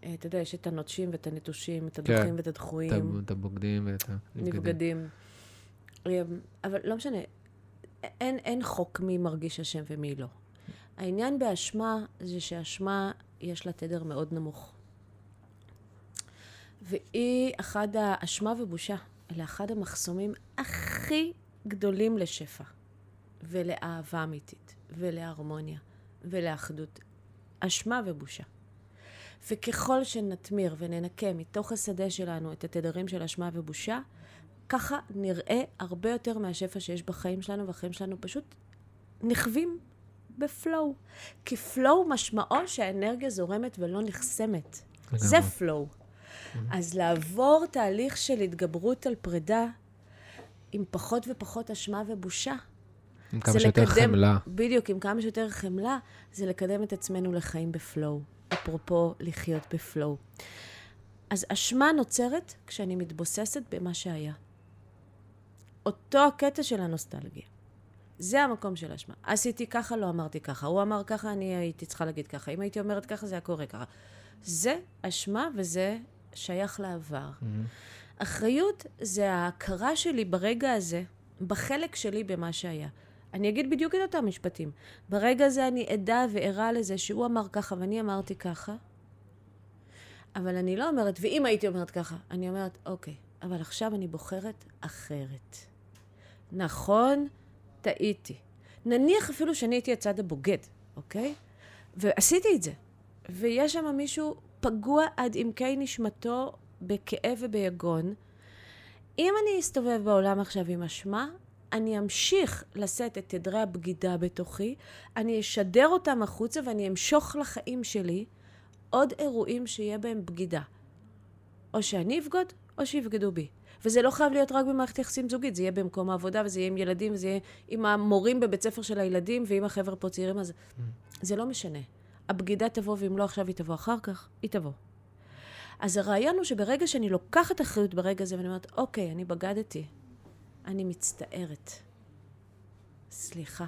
אתה יודע, יש את הנוטשים ואת הנטושים, את כן. הדוחים ואת את הדחויים. את הבוגדים ואת הנבגדים. נבגדים. אמ, אבל לא משנה, אין, אין חוק מי מרגיש אשם ומי לא. העניין באשמה זה שאשמה יש לה תדר מאוד נמוך. והיא אחד האשמה ובושה, אלה אחד המחסומים הכי גדולים לשפע, ולאהבה אמיתית, ולהרמוניה, ולאחדות. אשמה ובושה. וככל שנתמיר וננקה מתוך השדה שלנו את התדרים של אשמה ובושה, ככה נראה הרבה יותר מהשפע שיש בחיים שלנו, והחיים שלנו פשוט נכווים בפלואו. כי פלואו משמעו שהאנרגיה זורמת ולא נחסמת. זה. פלואו. אז לעבור תהליך של התגברות על פרידה עם פחות ופחות אשמה ובושה, עם כמה שיותר לקדם- חמלה. בדיוק, עם כמה שיותר חמלה, זה לקדם את עצמנו לחיים בפלואו. אפרופו לחיות בפלואו. אז אשמה נוצרת כשאני מתבוססת במה שהיה. אותו הקטע של הנוסטלגיה. זה המקום של אשמה. עשיתי ככה, לא אמרתי ככה. הוא אמר ככה, אני הייתי צריכה להגיד ככה. אם הייתי אומרת ככה, זה היה קורה ככה. זה אשמה וזה שייך לעבר. מהמם. אחריות זה ההכרה שלי ברגע הזה, בחלק שלי במה שהיה. אני אגיד בדיוק את אותם משפטים. ברגע הזה אני עדה וערה לזה שהוא אמר ככה ואני אמרתי ככה, אבל אני לא אומרת, ואם הייתי אומרת ככה, אני אומרת, אוקיי, אבל עכשיו אני בוחרת אחרת. נכון, טעיתי. נניח אפילו שאני הייתי הצד הבוגד, אוקיי? ועשיתי את זה. ויש שם מישהו פגוע עד עמקי נשמתו בכאב וביגון. אם אני אסתובב בעולם עכשיו עם אשמה, אני אמשיך לשאת את תדרי הבגידה בתוכי, אני אשדר אותם החוצה ואני אמשוך לחיים שלי עוד אירועים שיהיה בהם בגידה. או שאני אבגוד, או שיבגדו בי. וזה לא חייב להיות רק במערכת יחסים זוגית, זה יהיה במקום העבודה, וזה יהיה עם ילדים, וזה יהיה עם המורים בבית ספר של הילדים, ועם החבר'ה פה צעירים, אז זה לא משנה. הבגידה תבוא, ואם לא עכשיו, היא תבוא אחר כך, היא תבוא. אז הרעיון הוא שברגע שאני לוקחת אחריות ברגע הזה, ואני אומרת, אוקיי, אני בגדתי, אני מצטערת. סליחה.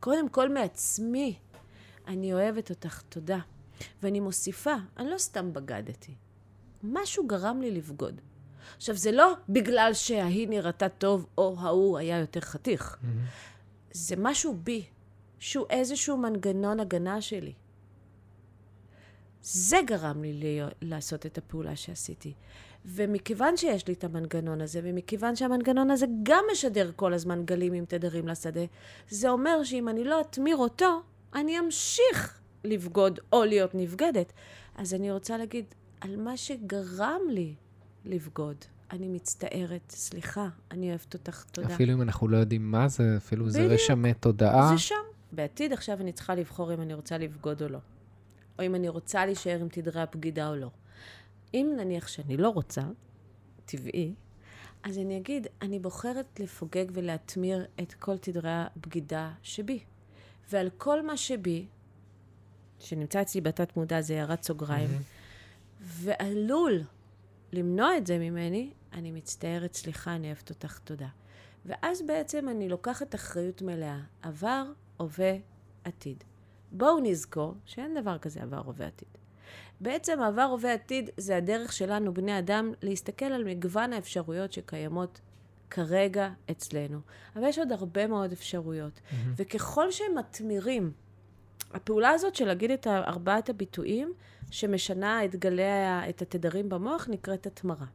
קודם כל מעצמי, אני אוהבת אותך, תודה. ואני מוסיפה, אני לא סתם בגדתי. משהו גרם לי לבגוד. עכשיו, זה לא בגלל שההיא נראתה טוב, או ההוא היה יותר חתיך. זה משהו בי, שהוא איזשהו מנגנון הגנה שלי. זה גרם לי לעשות את הפעולה שעשיתי. ומכיוון שיש לי את המנגנון הזה, ומכיוון שהמנגנון הזה גם משדר כל הזמן גלים עם תדרים לשדה, זה אומר שאם אני לא אתמיר אותו, אני אמשיך לבגוד או להיות נבגדת. אז אני רוצה להגיד, על מה שגרם לי לבגוד. אני מצטערת, סליחה, אני אוהבת אותך, תודה. אפילו אם אנחנו לא יודעים מה זה, אפילו בדיוק. זה רשמי תודעה. זה שם. בעתיד עכשיו אני צריכה לבחור אם אני רוצה לבגוד או לא. או אם אני רוצה להישאר עם תדרי הבגידה או לא. אם נניח שאני לא רוצה, טבעי, אז אני אגיד, אני בוחרת לפוגג ולהטמיר את כל תדרי הבגידה שבי. ועל כל מה שבי, שנמצא אצלי בתת מודע, זה הערת סוגריים, mm-hmm. ועלול למנוע את זה ממני, אני מצטערת, סליחה, אני אוהבת אותך, תודה. ואז בעצם אני לוקחת אחריות מלאה, עבר, הווה, עתיד. בואו נזכור שאין דבר כזה עבר, הווה, עתיד. בעצם עבר, הווה, עתיד זה הדרך שלנו, בני אדם, להסתכל על מגוון האפשרויות שקיימות כרגע אצלנו. אבל יש עוד הרבה מאוד אפשרויות. Mm-hmm. וככל שהם מתמירים, הפעולה הזאת של להגיד את ארבעת הביטויים, שמשנה את גלי, את התדרים במוח, נקראת התמרה.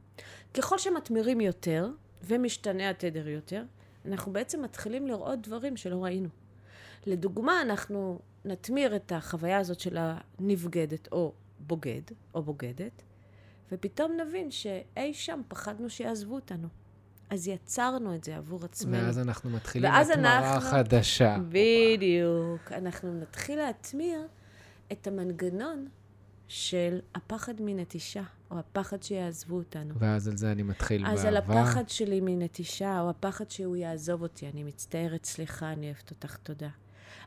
ככל שמתמירים יותר, ומשתנה התדר יותר, אנחנו בעצם מתחילים לראות דברים שלא ראינו. לדוגמה, אנחנו נתמיר את החוויה הזאת של הנבגדת או בוגד או בוגדת, ופתאום נבין שאי שם פחדנו שיעזבו אותנו. אז יצרנו את זה עבור עצמנו. ואז אנחנו מתחילים התמרה אנחנו... חדשה. בדיוק. אנחנו נתחיל להטמיר את המנגנון של הפחד מנטישה, או הפחד שיעזבו אותנו. ואז על זה אני מתחיל אז באהבה. אז על הפחד שלי מנטישה, או הפחד שהוא יעזוב אותי, אני מצטערת, סליחה, אני אוהבת אותך, תודה.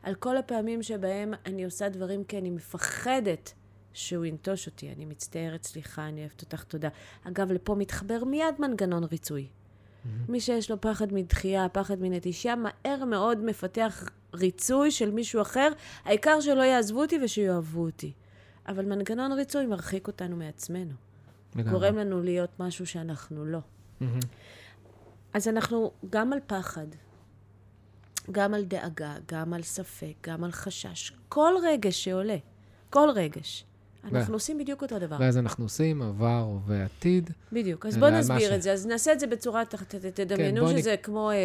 על כל הפעמים שבהם אני עושה דברים כי אני מפחדת שהוא ינטוש אותי, אני מצטערת, סליחה, אני אוהבת אותך, תודה. אגב, לפה מתחבר מיד מנגנון ריצוי. Mm-hmm. מי שיש לו פחד מדחייה, פחד מנטישה, מהר מאוד מפתח ריצוי של מישהו אחר, העיקר שלא יעזבו אותי ושיאהבו אותי. אבל מנגנון ריצוי מרחיק אותנו מעצמנו. לגמרי. גורם לנו להיות משהו שאנחנו לא. Mm-hmm. אז אנחנו גם על פחד, גם על דאגה, גם על ספק, גם על חשש. כל רגש שעולה, כל רגש, אנחנו. עושים בדיוק אותו דבר. ואז אנחנו עושים עבר, הווה, עתיד. בדיוק. אז בואו נסביר. את זה. אז נעשה את זה בצורה, ת, ת, תדמיינו כן, שזה. כמו אה,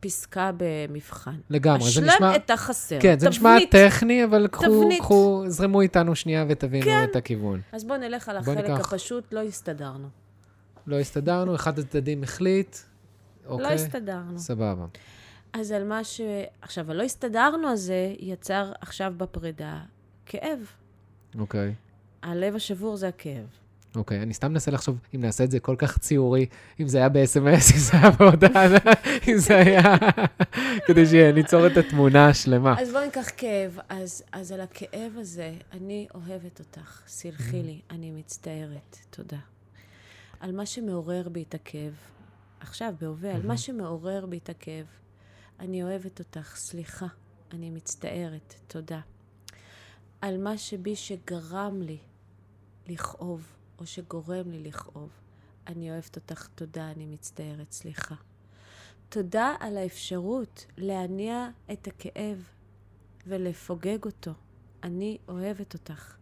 פסקה במבחן. לגמרי, זה נשמע... את החסר. כן, זה. נשמע טכני, אבל קחו, זרמו איתנו שנייה ותבינו כן. את הכיוון. אז בואו נלך על החלק. הפשוט, לא הסתדרנו. לא הסתדרנו, אחד הצדדים החליט, אוקיי. לא הסתדרנו. סבבה. אז על מה ש... עכשיו, הלא הסתדרנו הזה יצר עכשיו בפרידה כאב. אוקיי. הלב השבור זה הכאב. אוקיי, אני סתם מנסה לחשוב אם נעשה את זה כל כך ציורי, אם זה היה ב-SMS, אם זה היה בהודעה, אם זה היה... כדי שניצור את התמונה השלמה. אז בואי ניקח כאב. אז, אז על הכאב הזה, אני אוהבת אותך, סלחי לי, אני מצטערת, תודה. על מה שמעורר בי את הכאב, עכשיו, בהווה, על מה שמעורר בי את הכאב, אני אוהבת אותך, סליחה, אני מצטערת, תודה. על מה שבי שגרם לי לכאוב, או שגורם לי לכאוב. אני אוהבת אותך, תודה, אני מצטערת, סליחה. תודה על האפשרות להניע את הכאב ולפוגג אותו. אני אוהבת אותך.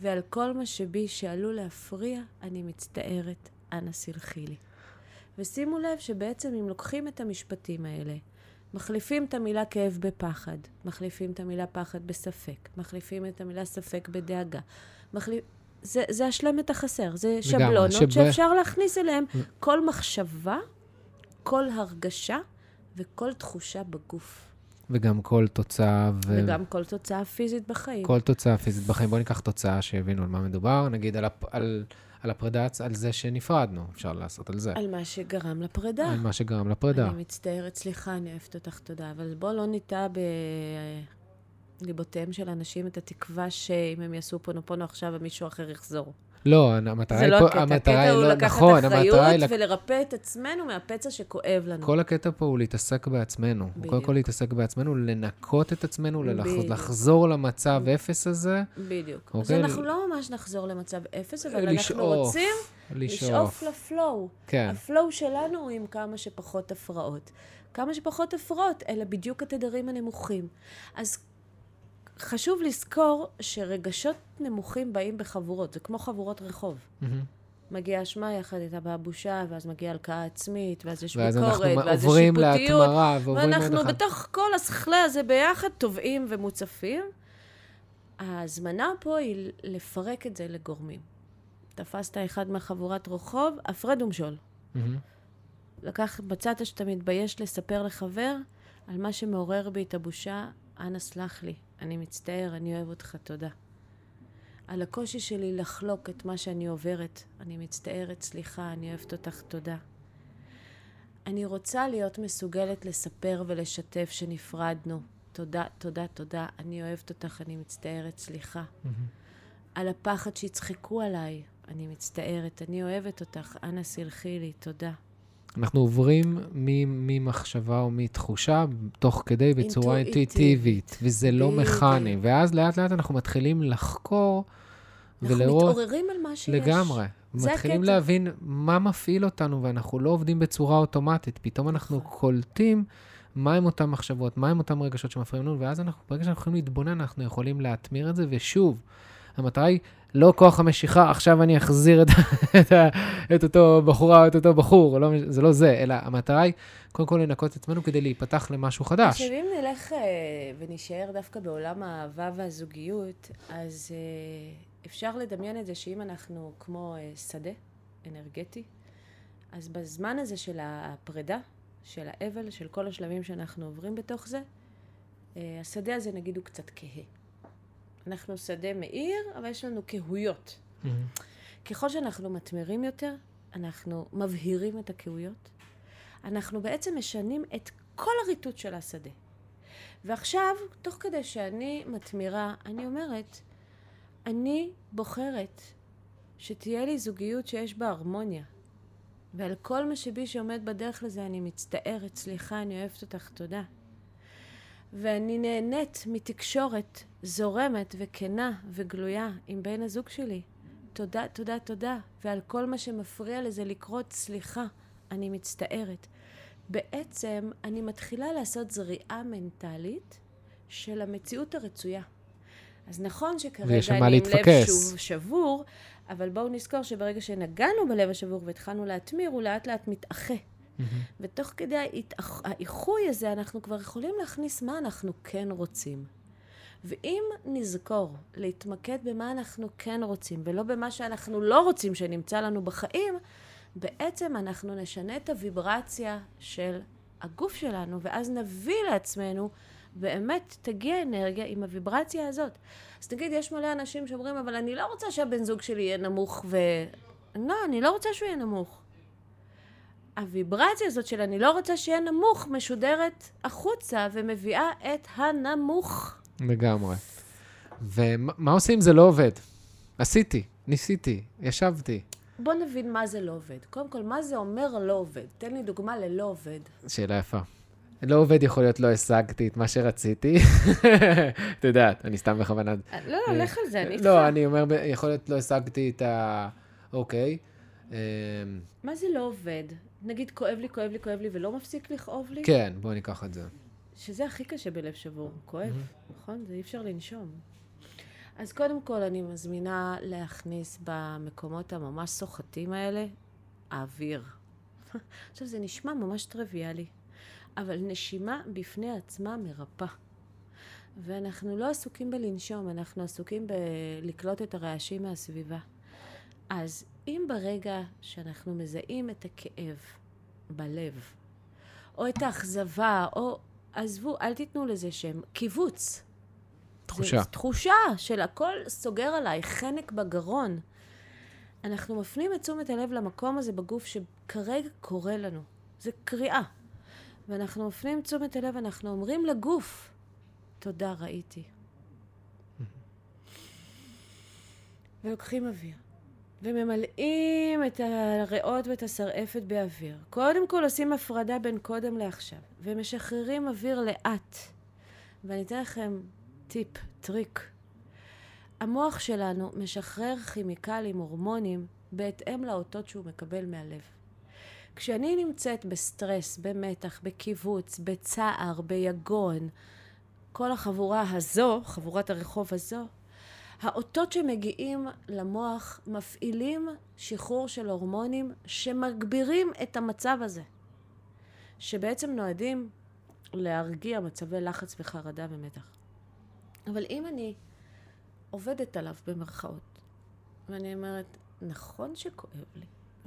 ועל כל מה שבי שעלול להפריע, אני מצטערת, אנא סלחי לי. ושימו לב שבעצם אם לוקחים את המשפטים האלה מחליפים את המילה כאב בפחד, מחליפים את המילה פחד בספק, מחליפים את המילה ספק בדאגה. מחליפ... זה, זה השלמת החסר, זה שבלונות שב... שאפשר להכניס אליהם כל מחשבה, כל הרגשה וכל תחושה בגוף. וגם כל תוצאה ו... וגם כל תוצאה פיזית בחיים. כל תוצאה פיזית בחיים. בואו ניקח תוצאה שיבינו על מה מדובר, נגיד על, הפ... על על הפרידה, על זה שנפרדנו, אפשר לעשות על זה. על מה שגרם לפרידה. על מה שגרם לפרידה. אני מצטערת, סליחה, אני אוהבת אותך, תודה. אבל בוא לא ניטע בליבותיהם של אנשים את התקווה שאם הם יעשו פונופונו עכשיו, מישהו אחר יחזור. לא, המטרה היא לא פה, הקטע, המטרה היא לא, נכון, המטרה היא... לקחת אחריות ולרפא את עצמנו מהפצע שכואב לנו. כל הקטע פה הוא להתעסק בעצמנו. בדיוק. קודם כל להתעסק בעצמנו, לנקות את עצמנו, בדיוק. לחזור למצב אפס הזה. בדיוק. אוקיי? אז אנחנו לא ממש נחזור למצב אפס, אבל לשאוף, אנחנו רוצים לשאוף, לשאוף לפלואו. כן. הפלואו שלנו הוא עם כמה שפחות הפרעות. כמה שפחות הפרעות, אלה בדיוק התדרים הנמוכים. אז חשוב לזכור שרגשות נמוכים באים בחבורות, זה כמו חבורות רחוב. Mm-hmm. מגיעה אשמה יחד איתה בבושה, ואז מגיעה הלקאה עצמית, ואז יש ואז ביקורת, אנחנו ואז יש עוברים שיפוטיות. להתמרה, ועוברים עוד ואנחנו אחד. בתוך כל הסכלה הזה ביחד טובעים ומוצפים. ההזמנה פה היא לפרק את זה לגורמים. תפסת אחד מחבורת רחוב, הפרד ומשול. מהמם. לקח, מצאת שאתה מתבייש לספר לחבר על מה שמעורר בי את הבושה, אנא סלח לי, אני מצטער, אני אוהב אותך, תודה. על הקושי שלי לחלוק את מה שאני עוברת, אני מצטערת, סליחה, אני אוהבת אותך, תודה. אני רוצה להיות מסוגלת לספר ולשתף שנפרדנו. תודה, תודה, תודה, אני אוהבת אותך, אני מצטערת, סליחה. על הפחד שיצחקו עליי, אני מצטערת, אני אוהבת אותך, אנא סלחי לי, תודה. אנחנו עוברים ממחשבה או מתחושה, תוך כדי בצורה אינטואיטיבית. וזה לא. מכני. ואז לאט לאט אנחנו מתחילים לחקור אנחנו ולראות... מתעוררים על מה שיש. לגמרי. מתחילים הקטע. להבין מה מפעיל אותנו, ואנחנו לא עובדים בצורה אוטומטית. פתאום אנחנו. קולטים מהם אותם מחשבות, מהם אותם רגשות שמפריעים לנו, ואז אנחנו, ברגע שאנחנו יכולים להתבונן, אנחנו יכולים להתמיר את זה, ושוב, המטרה היא לא כוח המשיכה, עכשיו אני אחזיר את, את, את אותו בחורה או את אותו בחור, לא, זה לא זה, אלא המטרה היא קודם כל לנקות את עצמנו כדי להיפתח למשהו חדש. עכשיו, אם נלך אה, ונשאר דווקא בעולם האהבה והזוגיות, אז אה, אפשר לדמיין את זה שאם אנחנו כמו אה, שדה אנרגטי, אז בזמן הזה של הפרידה, של האבל, של כל השלבים שאנחנו עוברים בתוך זה, השדה הזה נגיד הוא קצת כהה. אנחנו שדה מאיר, אבל יש לנו כהויות. מהמם. ככל שאנחנו מתמירים יותר, אנחנו מבהירים את הכהויות, אנחנו בעצם משנים את כל הריטוט של השדה. ועכשיו, תוך כדי שאני מתמירה, אני אומרת, אני בוחרת שתהיה לי זוגיות שיש בה הרמוניה. ועל כל מה שבי שעומד בדרך לזה אני מצטערת, סליחה, אני אוהבת אותך, תודה. ואני נהנית מתקשורת זורמת וכנה וגלויה עם בן הזוג שלי. תודה, תודה, תודה. ועל כל מה שמפריע לזה לקרות, סליחה, אני מצטערת. בעצם אני מתחילה לעשות זריעה מנטלית של המציאות הרצויה. אז נכון שכרגע אני עם לב. שוב שבור, אבל בואו נזכור שברגע שנגענו בלב השבור והתחלנו להתמיר, הוא לאט לאט מתאחה. מהמם. ותוך כדי האיחוי הזה, אנחנו כבר יכולים להכניס מה אנחנו כן רוצים. ואם נזכור להתמקד במה אנחנו כן רוצים, ולא במה שאנחנו לא רוצים שנמצא לנו בחיים, בעצם אנחנו נשנה את הוויברציה של הגוף שלנו, ואז נביא לעצמנו, באמת תגיע אנרגיה עם הוויברציה הזאת. אז נגיד, יש מלא אנשים שאומרים, אבל אני לא רוצה שהבן זוג שלי יהיה נמוך ו... לא, אני לא רוצה שהוא יהיה נמוך. הוויברציה הזאת של אני לא רוצה שיהיה נמוך משודרת החוצה ומביאה את הנמוך. לגמרי. ומה מה עושים אם זה לא עובד? עשיתי, ניסיתי, ישבתי. בוא נבין מה זה לא עובד. קודם כל, מה זה אומר לא עובד? תן לי דוגמה ללא עובד. שאלה יפה. לא עובד יכול להיות לא השגתי את מה שרציתי. את יודעת, אני סתם בכוונה... לא, לא, לך על זה, אני איתך. לא, אני אומר, יכול להיות לא השגתי את ה... אוקיי. אמ, מה זה לא עובד? נגיד, כואב לי, כואב לי, כואב לי, ולא מפסיק לכאוב לי? כן, בואו ניקח את זה. שזה הכי קשה בלב שבור, כואב, נכון? זה אי אפשר לנשום. אז קודם כל אני מזמינה להכניס במקומות הממש סוחטים האלה, האוויר. עכשיו, זה נשמע ממש טריוויאלי, אבל נשימה בפני עצמה מרפא. ואנחנו לא עסוקים בלנשום, אנחנו עסוקים בלקלוט את הרעשים מהסביבה. אז אם ברגע שאנחנו מזהים את הכאב בלב, או את האכזבה, או עזבו, אל תיתנו לזה שם, קיבוץ. תחושה. זה תחושה של הכל סוגר עליי, חנק בגרון. אנחנו מפנים את תשומת הלב למקום הזה בגוף שכרגע קורה לנו. זה קריאה. ואנחנו מפנים תשומת הלב, אנחנו אומרים לגוף, תודה, ראיתי. ולוקחים אוויר. וממלאים את הריאות ואת הסרעפת באוויר. קודם כל עושים הפרדה בין קודם לעכשיו, ומשחררים אוויר לאט. ואני אתן לכם טיפ, טריק. המוח שלנו משחרר כימיקלים, הורמונים, בהתאם לאותות שהוא מקבל מהלב. כשאני נמצאת בסטרס, במתח, בקיבוץ, בצער, ביגון, כל החבורה הזו, חבורת הרחוב הזו, האותות שמגיעים למוח מפעילים שחרור של הורמונים שמגבירים את המצב הזה, שבעצם נועדים להרגיע מצבי לחץ וחרדה ומתח. אבל אם אני עובדת עליו במרכאות, ואני אומרת, נכון שכואב לי,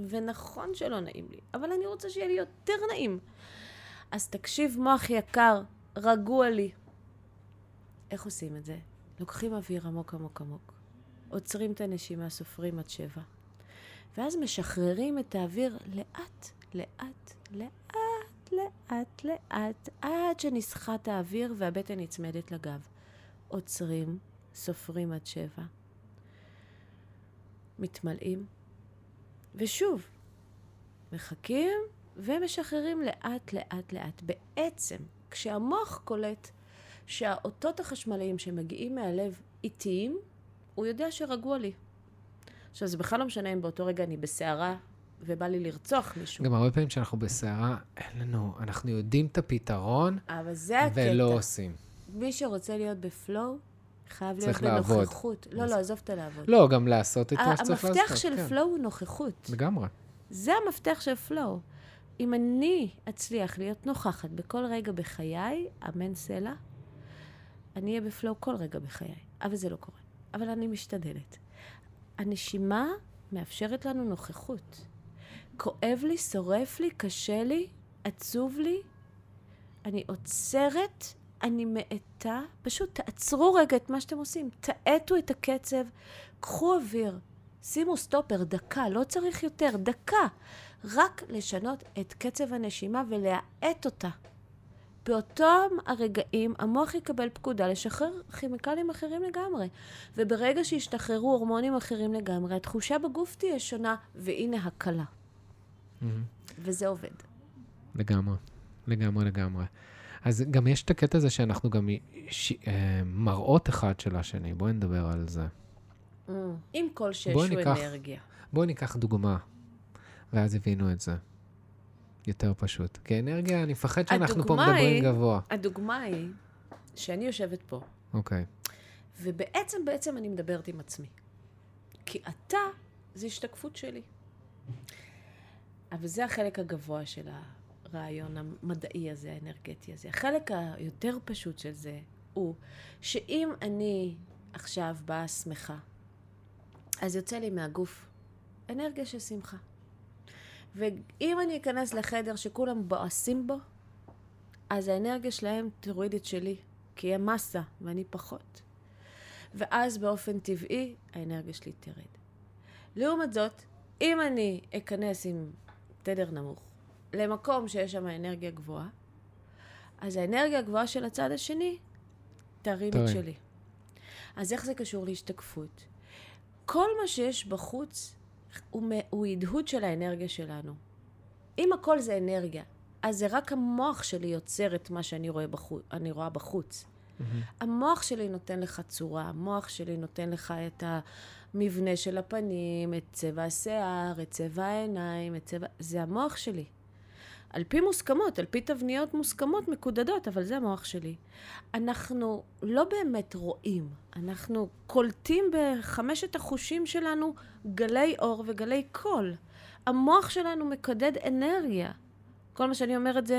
ונכון שלא נעים לי, אבל אני רוצה שיהיה לי יותר נעים. אז תקשיב, מוח יקר, רגוע לי. איך עושים את זה? לוקחים אוויר עמוק עמוק עמוק, עוצרים את הנשימה, סופרים עד שבע, ואז משחררים את האוויר לאט, לאט, לאט, לאט, לאט, עד שנסחט האוויר והבטן נצמדת לגב. עוצרים, סופרים עד שבע, מתמלאים, ושוב, מחכים ומשחררים לאט, לאט, לאט. בעצם, כשהמוח קולט שהאותות החשמליים שמגיעים מהלב איטיים, הוא יודע שרגוע לי. עכשיו, זה בכלל לא משנה אם באותו רגע אני בסערה ובא לי לרצוח מישהו. גם הרבה פעמים כשאנחנו בסערה, אין לנו, אנחנו יודעים את הפתרון, אבל זה הקטע. ולא עושים. מי שרוצה להיות בפלואו, חייב להיות לעבוד. בנוכחות. לא, לא, עזוב את הלעבוד. לא, גם לעשות את מה שצריך לעשות. המפתח של כן. פלואו הוא נוכחות. לגמרי. זה המפתח של פלואו. אם אני אצליח להיות נוכחת בכל רגע בחיי, אמן סלע, אני אהיה בפלואו כל רגע בחיי. אבל זה לא קורה. אבל אני משתדלת. הנשימה מאפשרת לנו נוכחות. כואב לי, שורף לי, קשה לי, עצוב לי, אני עוצרת, אני מאטה, פשוט תעצרו רגע את מה שאתם עושים, תאטו את הקצב, קחו אוויר, שימו סטופר, דקה, לא צריך יותר, דקה. רק לשנות את קצב הנשימה ולהאט אותה. באותם הרגעים המוח יקבל פקודה לשחרר כימיקלים אחרים לגמרי. וברגע שישתחררו הורמונים אחרים לגמרי, התחושה בגוף תהיה שונה, והנה הקלה. וזה עובד. לגמרי. לגמרי, לגמרי. אז גם יש את הקטע הזה שאנחנו גם ש... אה, מראות אחד של השני. בואי נדבר על זה. עם כל שיש הוא ניקח- אנרגיה. בואי ניקח דוגמה, ואז הבינו את זה. יותר פשוט. כי אנרגיה, אני מפחד שאנחנו פה מדברים היא- גבוה. הדוגמה היא שאני יושבת פה, אוקיי. ובעצם, בעצם אני מדברת עם עצמי. כי אתה זה השתקפות שלי. אבל זה החלק הגבוה של הרעיון המדעי הזה, האנרגטי הזה. החלק היותר פשוט של זה הוא שאם אני עכשיו באה שמחה, אז יוצא לי מהגוף אנרגיה של שמחה. ואם אני אכנס לחדר שכולם בועסים בו, אז האנרגיה שלהם תוריד את שלי, כי יהיה מסה ואני פחות. ואז באופן טבעי האנרגיה שלי תרד. לעומת זאת, אם אני אכנס עם תדר נמוך למקום שיש שם אנרגיה גבוהה, אז האנרגיה הגבוהה של הצד השני תרים את. שלי. אז איך זה קשור להשתקפות? כל מה שיש בחוץ הוא, הוא הדהוד של האנרגיה שלנו. אם הכל זה אנרגיה, אז זה רק המוח שלי יוצר את מה שאני רואה בחוץ, אני רואה בחוץ. המוח שלי נותן לך צורה, המוח שלי נותן לך את המבנה של הפנים, את צבע השיער, את צבע העיניים, את צבע... זה המוח שלי. על פי מוסכמות, על פי תבניות מוסכמות מקודדות, אבל זה המוח שלי. אנחנו לא באמת רואים, אנחנו קולטים בחמשת החושים שלנו גלי אור וגלי קול. המוח שלנו מקדד אנרגיה. כל מה שאני אומרת זה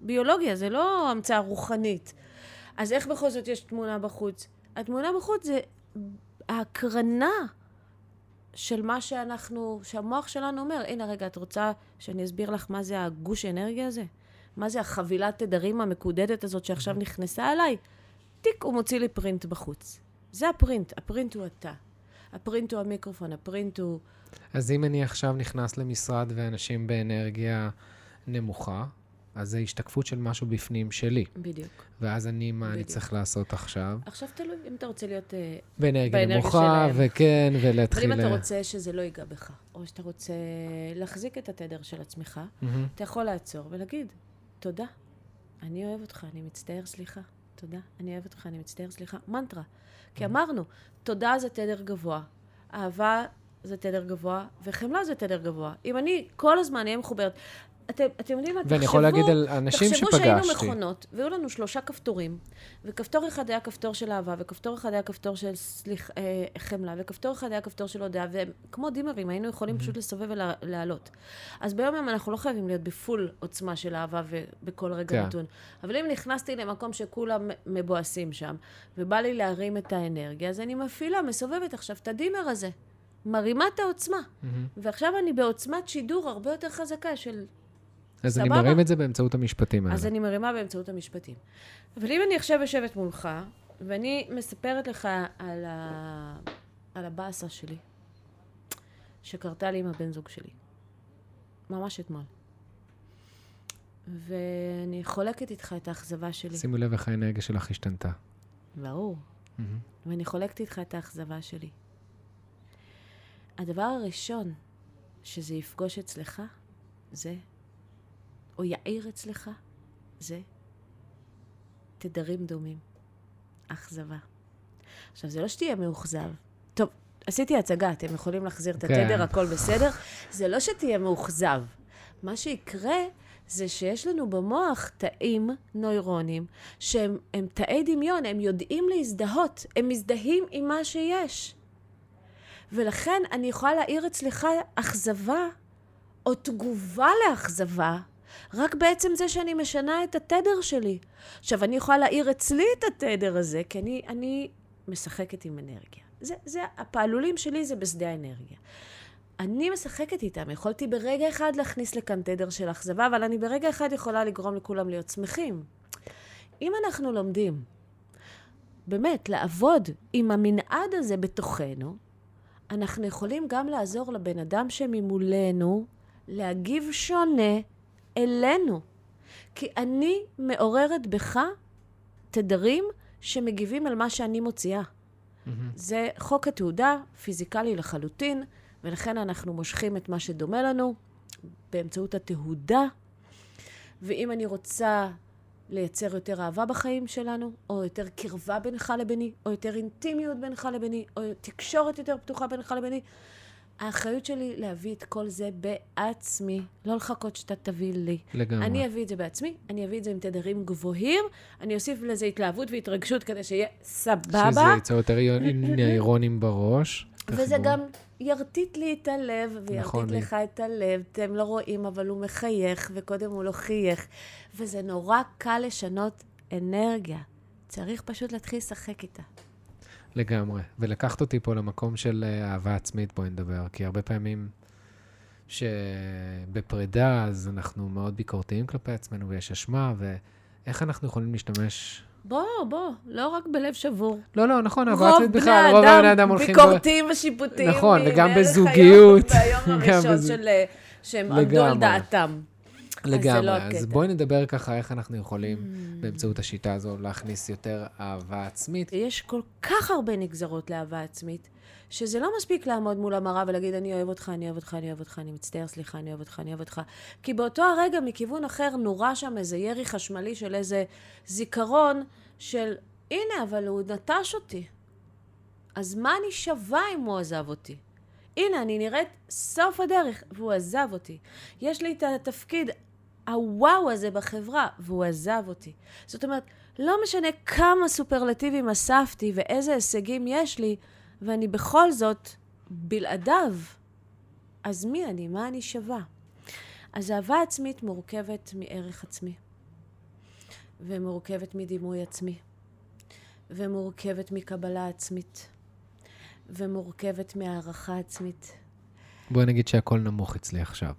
ביולוגיה, זה לא המצאה רוחנית. אז איך בכל זאת יש תמונה בחוץ? התמונה בחוץ זה ההקרנה של מה שאנחנו, שהמוח שלנו אומר. הנה, רגע, את רוצה שאני אסביר לך מה זה הגוש אנרגיה הזה? מה זה החבילת תדרים המקודדת הזאת שעכשיו נכנסה אליי? טיק, הוא מוציא לי print בחוץ. זה הפרינט, הפרינט הוא אתה. הפרינט הוא המיקרופון, הפרינט הוא... אז אם אני עכשיו נכנס למשרד ואנשים באנרגיה נמוכה, אז זה השתקפות של משהו בפנים שלי. בדיוק. ואז אני, מה אני בדיוק. צריך לעשות עכשיו? עכשיו תלוי אם אתה רוצה להיות... אה, באנרגיה נמוכה. וכן, אבל ולהתחיל... אם אתה ל- רוצה שזה לא ייגע בך, או שאתה רוצה להחזיק את התדר של עצמך, מהמם. אתה יכול לעצור ולהגיד, תודה, אני אוהב אותך, אני מצטער, סליחה. תודה, אני אוהב אותך, אני מצטער, סליחה. מנטרה. כי אמרנו, תודה זה תדר גבוה, אהבה זה תדר גבוה, וחמלה זה תדר גבוה. אם אני כל הזמן אהיה מחוברת, אתם, אתם יודעים מה? ואני יכול להגיד על אנשים תחשבו שפגשתי. שהיינו מכונות, והיו לנו שלושה כפתורים, וכפתור אחד היה כפתור של אהבה, וכפתור אחד היה כפתור של סליח, אה, חמלה, וכפתור אחד היה כפתור של הודעה, וכמו דימרים, היינו יכולים פשוט לסובב ולעלות. אז ביום יום אנחנו לא חייבים להיות בפול עוצמה של אהבה ובכל רגע כן. נתון. אבל אם נכנסתי למקום שכולם מבואסים שם, ובא לי להרים את האנרגיה, אז אני מפעילה, מסובבת עכשיו את הדימר הזה. מרימה את העוצמה. מהמם. ועכשיו אני בעוצמת שידור הרבה יותר חזקה של אז אני? מרים את זה באמצעות המשפטים האלה. אז אני מרימה באמצעות המשפטים. אבל אם אני עכשיו יושבת מולך, ואני מספרת לך על, ה... על הבאסה שלי, שקרתה לי עם הבן זוג שלי, ממש אתמול, ואני חולקת איתך את האכזבה שלי. שימו לב איך האנרגיה שלך השתנתה. ברור. מהמם. ואני חולקת איתך את האכזבה שלי. הדבר הראשון שזה יפגוש אצלך, זה, או יעיר אצלך, זה תדרים דומים. אכזבה. עכשיו, זה לא שתהיה מאוכזב. טוב, עשיתי הצגה, אתם יכולים להחזיר את כן. התדר, הכל בסדר. זה לא שתהיה מאוכזב. מה שיקרה זה שיש לנו במוח תאים נוירונים שהם הם תאי דמיון, הם יודעים להזדהות, הם מזדהים עם מה שיש. ולכן אני יכולה להעיר אצלך אכזבה או תגובה לאכזבה, רק בעצם זה שאני משנה את התדר שלי. עכשיו, אני יכולה להעיר אצלי את התדר הזה, כי אני, אני משחקת עם אנרגיה. זה, זה, הפעלולים שלי זה בשדה האנרגיה. אני משחקת איתם, יכולתי ברגע אחד להכניס לכאן תדר של אכזבה, אבל אני ברגע אחד יכולה לגרום לכולם להיות שמחים. אם אנחנו לומדים, באמת, לעבוד עם המנעד הזה בתוכנו, אנחנו יכולים גם לעזור לבן אדם שממולנו להגיב שונה אלינו. כי אני מעוררת בך תדרים שמגיבים על מה שאני מוציאה. מהמם. זה חוק התעודה, פיזיקלי לחלוטין, ולכן אנחנו מושכים את מה שדומה לנו באמצעות התהודה. ואם אני רוצה לייצר יותר אהבה בחיים שלנו, או יותר קרבה בינך לביני, או יותר אינטימיות בינך לביני, או תקשורת יותר פתוחה בינך לביני, האחריות שלי להביא את כל זה בעצמי, לא לחכות שאתה תביא לי. לגמרי. אני אביא את זה בעצמי, אני אביא את זה עם תדרים גבוהים, אני אוסיף לזה התלהבות והתרגשות כדי שיהיה סבבה. שזה ייצור יותר נוירונים בראש. וזה. גם ירטיט לי את הלב, וירטיט נכון לי. לך את הלב. אתם לא רואים, אבל הוא מחייך, וקודם הוא לא חייך. וזה נורא קל לשנות אנרגיה. צריך פשוט להתחיל לשחק איתה. לגמרי. ולקחת אותי פה למקום של אה, אהבה עצמית, בואי נדבר. כי הרבה פעמים שבפרידה, אז אנחנו מאוד ביקורתיים כלפי עצמנו, ויש אשמה, ואיך אנחנו יכולים להשתמש... בוא, בוא, לא רק בלב שבור. לא, לא, נכון, אהבה עצמית בכלל, רוב בני אדם הולכים... ביקורתיים ושיפוטיים. נכון, מ- וגם בזוגיות. ביום הראשון של... אה, שהם עמדו על. דעתם. לגמרי. לא אז. בואי נדבר ככה איך אנחנו יכולים Mm. באמצעות השיטה הזו להכניס יותר אהבה עצמית. יש כל כך הרבה נגזרות לאהבה עצמית, שזה לא מספיק לעמוד מול המראה ולהגיד, אני אוהב אותך, אני אוהב אותך, אני אוהב אותך, אני מצטער, סליחה, אני אוהב אותך, אני אוהב אותך. כי באותו הרגע, מכיוון אחר, נורה שם איזה ירי חשמלי של איזה זיכרון של, הנה, אבל הוא נטש אותי. אז מה אני שווה אם הוא עזב אותי? הנה, אני נראית סוף הדרך, והוא עזב אותי. יש לי את התפקיד הוואו הזה בחברה, והוא עזב אותי. זאת אומרת, לא משנה כמה סופרלטיבים אספתי ואיזה הישגים יש לי, ואני בכל זאת בלעדיו. אז מי אני? מה אני שווה? אז אהבה עצמית מורכבת מערך עצמי, ומורכבת מדימוי עצמי, ומורכבת מקבלה עצמית, ומורכבת מהערכה עצמית. בואי נגיד שהכל נמוך אצלי עכשיו.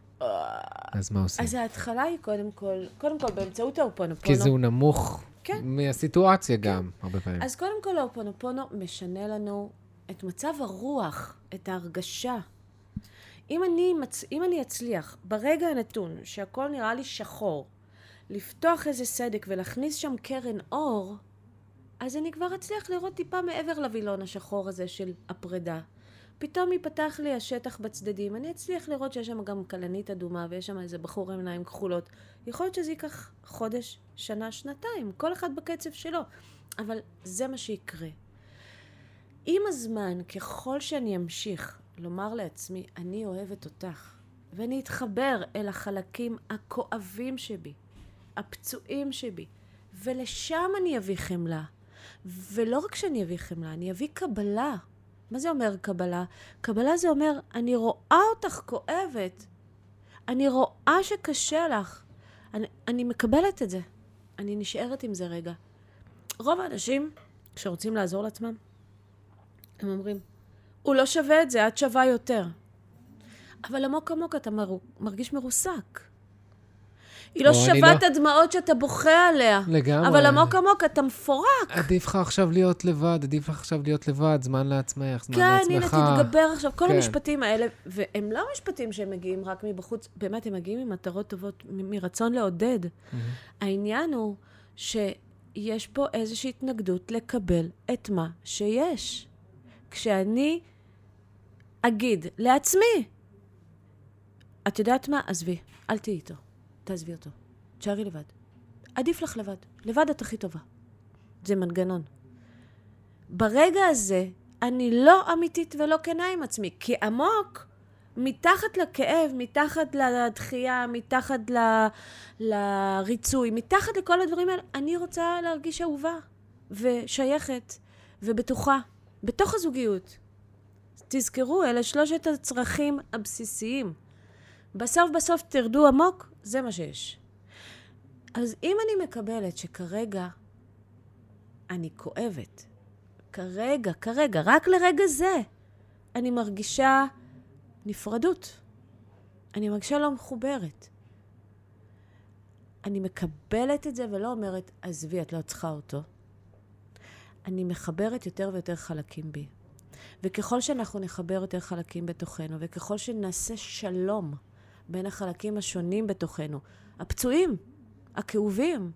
אז מה עושים? אז ההתחלה היא קודם כל, קודם כל באמצעות האופונופונו. כי זהו נמוך כן. מהסיטואציה גם, הרבה פעמים. אז קודם כל האופונופונו משנה לנו את מצב הרוח, את ההרגשה. אם אני, מצ... אם אני אצליח ברגע הנתון שהכל נראה לי שחור, לפתוח איזה סדק ולהכניס שם קרן אור, אז אני כבר אצליח לראות טיפה מעבר לווילון השחור הזה של הפרידה. פתאום ייפתח לי השטח בצדדים, אני אצליח לראות שיש שם גם כלנית אדומה ויש שם איזה בחור עם עיניים כחולות. יכול להיות שזה ייקח חודש, שנה, שנתיים, כל אחד בקצב שלו, אבל זה מה שיקרה. עם הזמן, ככל שאני אמשיך לומר לעצמי, אני אוהבת אותך, ואני אתחבר אל החלקים הכואבים שבי, הפצועים שבי, ולשם אני אביא חמלה. ולא רק שאני אביא חמלה, אני אביא קבלה. מה זה אומר קבלה? קבלה זה אומר, אני רואה אותך כואבת. אני רואה שקשה לך. אני, אני מקבלת את זה. אני נשארת עם זה רגע. רוב האנשים שרוצים לעזור לעצמם, הם אומרים, הוא לא שווה את זה, את שווה יותר. אבל עמוק עמוק אתה מר... מרגיש מרוסק. היא לא שווה לא... את הדמעות שאתה בוכה עליה. לגמרי. אבל עמוק עמוק אתה מפורק. עדיף לך עכשיו להיות לבד, עדיף לך עכשיו להיות לבד, זמן לעצמך, זמן כן, לעצמך. כן, הנה, תתגבר עכשיו. כל כן. המשפטים האלה, והם לא משפטים שהם מגיעים רק מבחוץ, באמת, הם מגיעים ממטרות טובות, מרצון לעודד. Mm-hmm. העניין הוא שיש פה איזושהי התנגדות לקבל את מה שיש. כשאני אגיד לעצמי, את יודעת מה? עזבי, אל תהיי איתו. תעזבי אותו. תשארי לבד. עדיף לך לבד. לבד את הכי טובה. זה מנגנון. ברגע הזה, אני לא אמיתית ולא כנה עם עצמי, כי עמוק, מתחת לכאב, מתחת לדחייה, מתחת ל... לריצוי, מתחת לכל הדברים האלה, אני רוצה להרגיש אהובה ושייכת ובטוחה, בתוך הזוגיות. תזכרו, אלה שלושת הצרכים הבסיסיים. בסוף בסוף תרדו עמוק, זה מה שיש. אז אם אני מקבלת שכרגע אני כואבת, כרגע, כרגע, רק לרגע זה, אני מרגישה נפרדות. אני מרגישה לא מחוברת. אני מקבלת את זה ולא אומרת, עזבי, את לא צריכה אותו. אני מחברת יותר ויותר חלקים בי. וככל שאנחנו נחבר יותר חלקים בתוכנו, וככל שנעשה שלום בין החלקים השונים בתוכנו, הפצועים, הכאובים,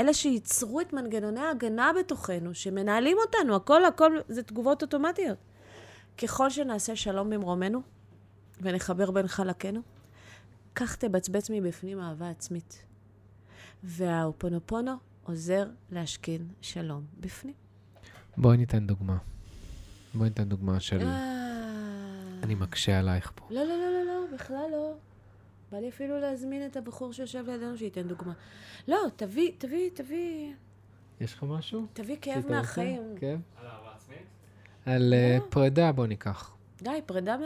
אלה שייצרו את מנגנוני ההגנה בתוכנו, שמנהלים אותנו, הכל, הכל זה תגובות אוטומטיות. ככל שנעשה שלום במרומנו ונחבר בין חלקינו, כך תבצבץ מבפנים אהבה עצמית. והאופונופונו עוזר להשכין שלום בפנים. בואי ניתן דוגמה. בואי ניתן דוגמה של... אני מקשה עלייך פה. לא, לא, לא, לא, לא, בכלל לא. בא לי אפילו להזמין את הבחור שיושב לידינו שייתן דוגמה. לא, תביא, תביא, תביא... יש לך משהו? תביא כאב מהחיים. כאב? על אהבה עצמית? על אה, לא. פרידה בוא ניקח. די, פרידה,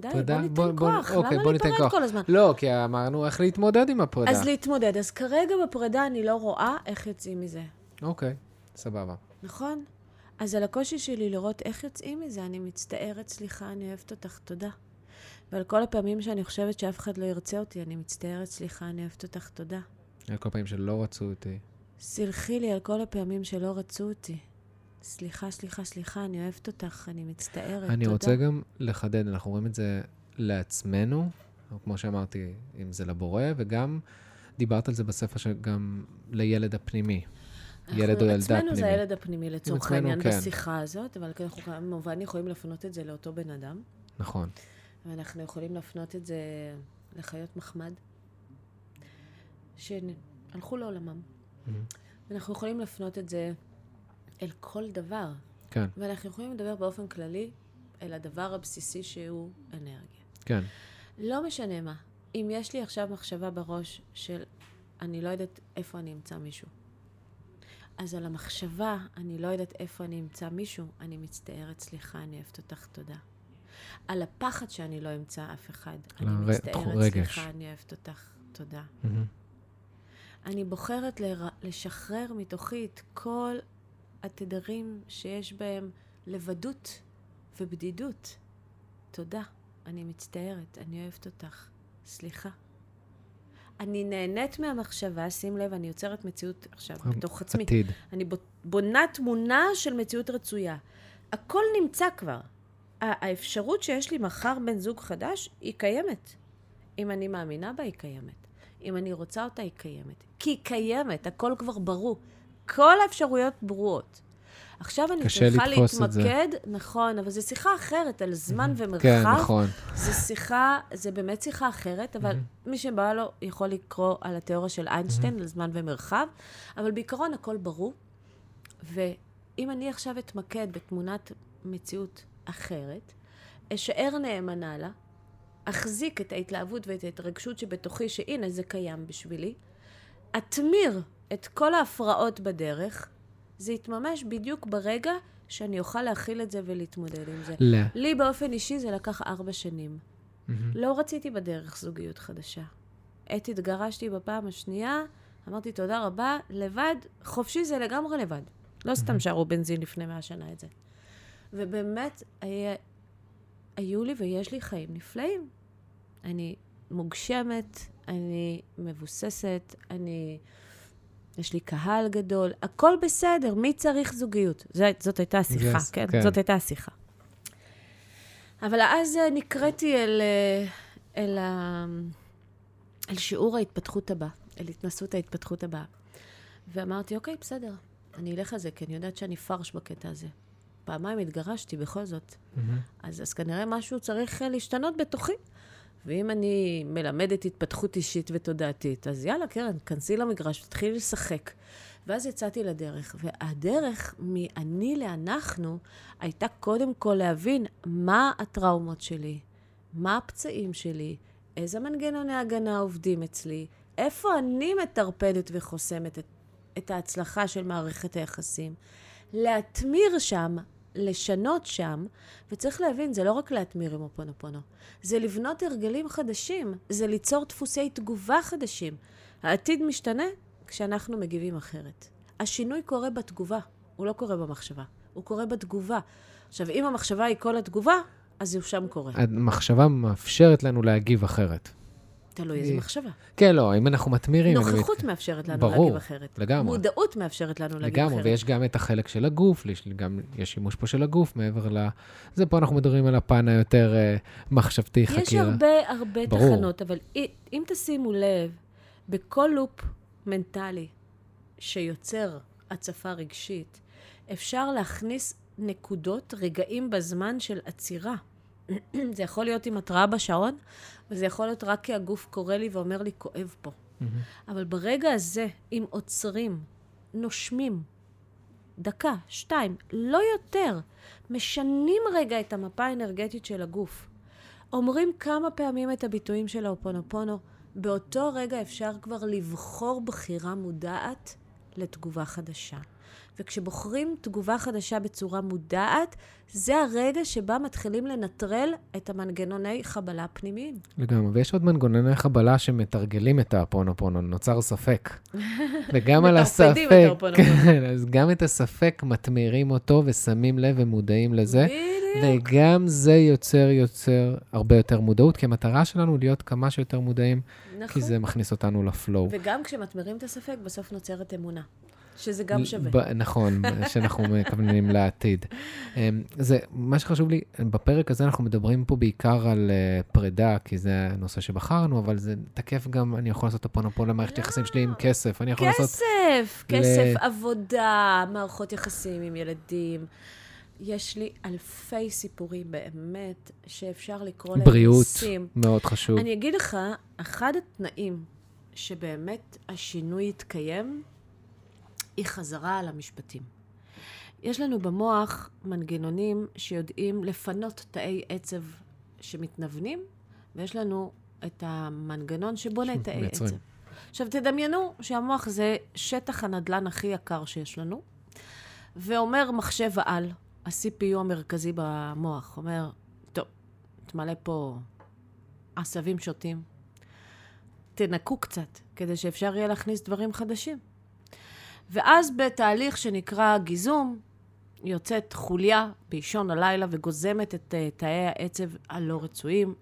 די, פרידה? בוא ניתן בוא, כוח. בוא, אוקיי, למה להיפרד כל הזמן? לא, כי אמרנו איך להתמודד עם הפרידה. אז להתמודד. אז כרגע בפרידה אני לא רואה איך יוצאים מזה. אוקיי, סבבה. נכון? אז על הקושי שלי לראות איך יוצאים מזה, אני מצטערת, סליחה, אני אוהבת אותך, תודה. ועל כל הפעמים שאני חושבת שאף אחד לא ירצה אותי, אני מצטערת, סליחה, אני אוהבת אותך, תודה. על כל הפעמים שלא רצו אותי. סלחי לי על כל הפעמים שלא רצו אותי. סליחה, סליחה, סליחה, אני אוהבת אותך, אני מצטערת, אני תודה. רוצה גם לחדד, אנחנו רואים את זה לעצמנו, כמו שאמרתי, אם זה לבורא, וגם דיברת על זה בספר שגם לילד הפנימי. ילד או ילדה פנימי. עצמנו זה הילד הפנימי לצורך העניין כן. בשיחה הזאת, אבל אנחנו כמובן יכולים להפנות את זה לאותו בן אדם. נכון. ואנחנו יכולים להפנות את זה לחיות מחמד, שהלכו לעולמם. Mm-hmm. ואנחנו יכולים להפנות את זה אל כל דבר. כן. ואנחנו יכולים לדבר באופן כללי אל הדבר הבסיסי שהוא אנרגיה. כן. לא משנה מה. אם יש לי עכשיו מחשבה בראש של אני לא יודעת איפה אני אמצא מישהו. אז על המחשבה, אני לא יודעת איפה אני אמצא מישהו, אני מצטערת, סליחה, אני אוהבת אותך, תודה. על הפחד שאני לא אמצא אף אחד, אני מצטערת, רגש. סליחה, אני אוהבת אותך, תודה. Mm-hmm. אני בוחרת ל- לשחרר מתוכי את כל התדרים שיש בהם לבדות ובדידות. תודה, אני מצטערת, אני אוהבת אותך, סליחה. אני נהנית מהמחשבה, שים לב, אני יוצרת מציאות עכשיו בתוך עצמי. עתיד. אני בונה תמונה של מציאות רצויה. הכל נמצא כבר. האפשרות שיש לי מחר בן זוג חדש, היא קיימת. אם אני מאמינה בה, היא קיימת. אם אני רוצה אותה, היא קיימת. כי היא קיימת, הכל כבר ברור. כל האפשרויות ברורות. עכשיו אני צריכה להתמקד, נכון, אבל זו שיחה אחרת, על זמן ומרחב. כן, נכון. זו שיחה, זה באמת שיחה אחרת, אבל מי שבא לו יכול לקרוא על התיאוריה של איינשטיין, על זמן ומרחב, אבל בעיקרון הכל ברור. ואם אני עכשיו אתמקד בתמונת מציאות אחרת, אשאר נאמנה לה, אחזיק את ההתלהבות ואת ההתרגשות שבתוכי, שהנה, זה קיים בשבילי, אתמיר את כל ההפרעות בדרך, זה יתממש בדיוק ברגע שאני אוכל להכיל את זה ולהתמודד עם זה. לא. לי באופן אישי זה לקח ארבע שנים. מהמם. לא רציתי בדרך זוגיות חדשה. עת התגרשתי בפעם השנייה, אמרתי תודה רבה, לבד, חופשי זה לגמרי לבד. לא סתם שרו בנזין לפני מאה שנה את זה. ובאמת, היה, היו לי ויש לי חיים נפלאים. אני מוגשמת, אני מבוססת, אני... יש לי קהל גדול, הכל בסדר, מי צריך זוגיות? זאת, זאת הייתה השיחה, Yes, כן? כן. זאת הייתה השיחה. אבל אז אה, נקראתי אל, אה, אל, ה... אל שיעור ההתפתחות הבא, אל התנסות ההתפתחות הבאה. ואמרתי, אוקיי, בסדר, אני אלך על זה, כי אני יודעת שאני פרש בקטע הזה. פעמיים התגרשתי בכל זאת. מהמם. אז, אז כנראה משהו צריך אה, להשתנות בתוכי. ואם אני מלמדת התפתחות אישית ותודעתית, אז יאללה, קרן, כנסי למגרש ותתחילי לשחק. ואז יצאתי לדרך, והדרך מאני לאנחנו הייתה קודם כל להבין מה הטראומות שלי, מה הפצעים שלי, איזה מנגנוני הגנה עובדים אצלי, איפה אני מטרפדת וחוסמת את, את ההצלחה של מערכת היחסים. להתמיר שם, לשנות שם, וצריך להבין, זה לא רק להתמיר עם אופונופונו, זה לבנות הרגלים חדשים, זה ליצור דפוסי תגובה חדשים. העתיד משתנה כשאנחנו מגיבים אחרת. השינוי קורה בתגובה, הוא לא קורה במחשבה, הוא קורה בתגובה. עכשיו, אם המחשבה היא כל התגובה, אז הוא שם קורה. המחשבה מאפשרת לנו להגיב אחרת. תלוי איזה מחשבה. כן, לא, אם אנחנו מתמירים... אני נוכחות מאפשרת לנו ברור, להגיב אחרת. לגמרי. מודעות מאפשרת לנו להגיב לגמרי, אחרת. ויש גם את החלק של הגוף, יש גם, יש שימוש פה של הגוף מעבר ל... זה פה אנחנו מדברים על הפן היותר אה, מחשבתי, חקירה. יש הרבה הרבה ברור. תחנות, אבל אם תשימו לב, בכל לופ מנטלי שיוצר הצפה רגשית, אפשר להכניס נקודות, רגעים בזמן של עצירה. זה יכול להיות עם התראה בשעון, וזה יכול להיות רק כי הגוף קורא לי ואומר לי, כואב פה. מהמם. אבל ברגע הזה, אם עוצרים, נושמים, דקה, שתיים, לא יותר, משנים רגע את המפה האנרגטית של הגוף. אומרים כמה פעמים את הביטויים של האופונופונו, באותו רגע אפשר כבר לבחור בחירה מודעת לתגובה חדשה. וכשבוחרים תגובה חדשה בצורה מודעת, זה הרגע שבה מתחילים לנטרל את המנגנוני חבלה הפנימיים. לגמרי, ויש עוד מנגנוני חבלה שמתרגלים את הפונופונו, נוצר ספק. וגם על הספק. כן, אז גם את הספק מתמירים אותו ושמים לב ומודעים לזה, בדיוק. וגם זה יוצר יוצר הרבה יותר מודעות, כי המטרה שלנו להיות כמה שיותר מודעים, נכון. כי זה מכניס אותנו לפלואו. וגם כשמתמירים את הספק, בסוף נוצרת אמונה. שזה גם שווה. ב- נכון, שאנחנו מכוונים לעתיד. אמ, זה, מה שחשוב לי, בפרק הזה אנחנו מדברים פה בעיקר על אה, פרידה, כי זה הנושא שבחרנו, אבל זה תקף גם, אני יכול לעשות את הפונופול למערכת יחסים שלי עם כסף, אני יכול לעשות... כסף, ל- כסף, עבודה, מערכות יחסים עם ילדים. יש לי אלפי סיפורים באמת, שאפשר לקרוא להם בריאות, ניסים. מאוד חשוב. אני אגיד לך, אחד התנאים שבאמת השינוי יתקיים, היא חזרה על המשפטים. יש לנו במוח מנגנונים שיודעים לפנות תאי עצב שמתנוונים, ויש לנו את המנגנון שבונה תאי שמייצרים. עצב. עכשיו, תדמיינו שהמוח זה שטח הנדלן הכי יקר שיש לנו, ואומר מחשב העל, ה-CPU המרכזי במוח, אומר, טוב, תמלא פה עשבים שוטים, תנקו קצת, כדי שאפשר יהיה להכניס דברים חדשים. ואז בתהליך שנקרא גיזום, יוצאת חוליה באישון הלילה וגוזמת את uh, תאי העצב הלא רצויים.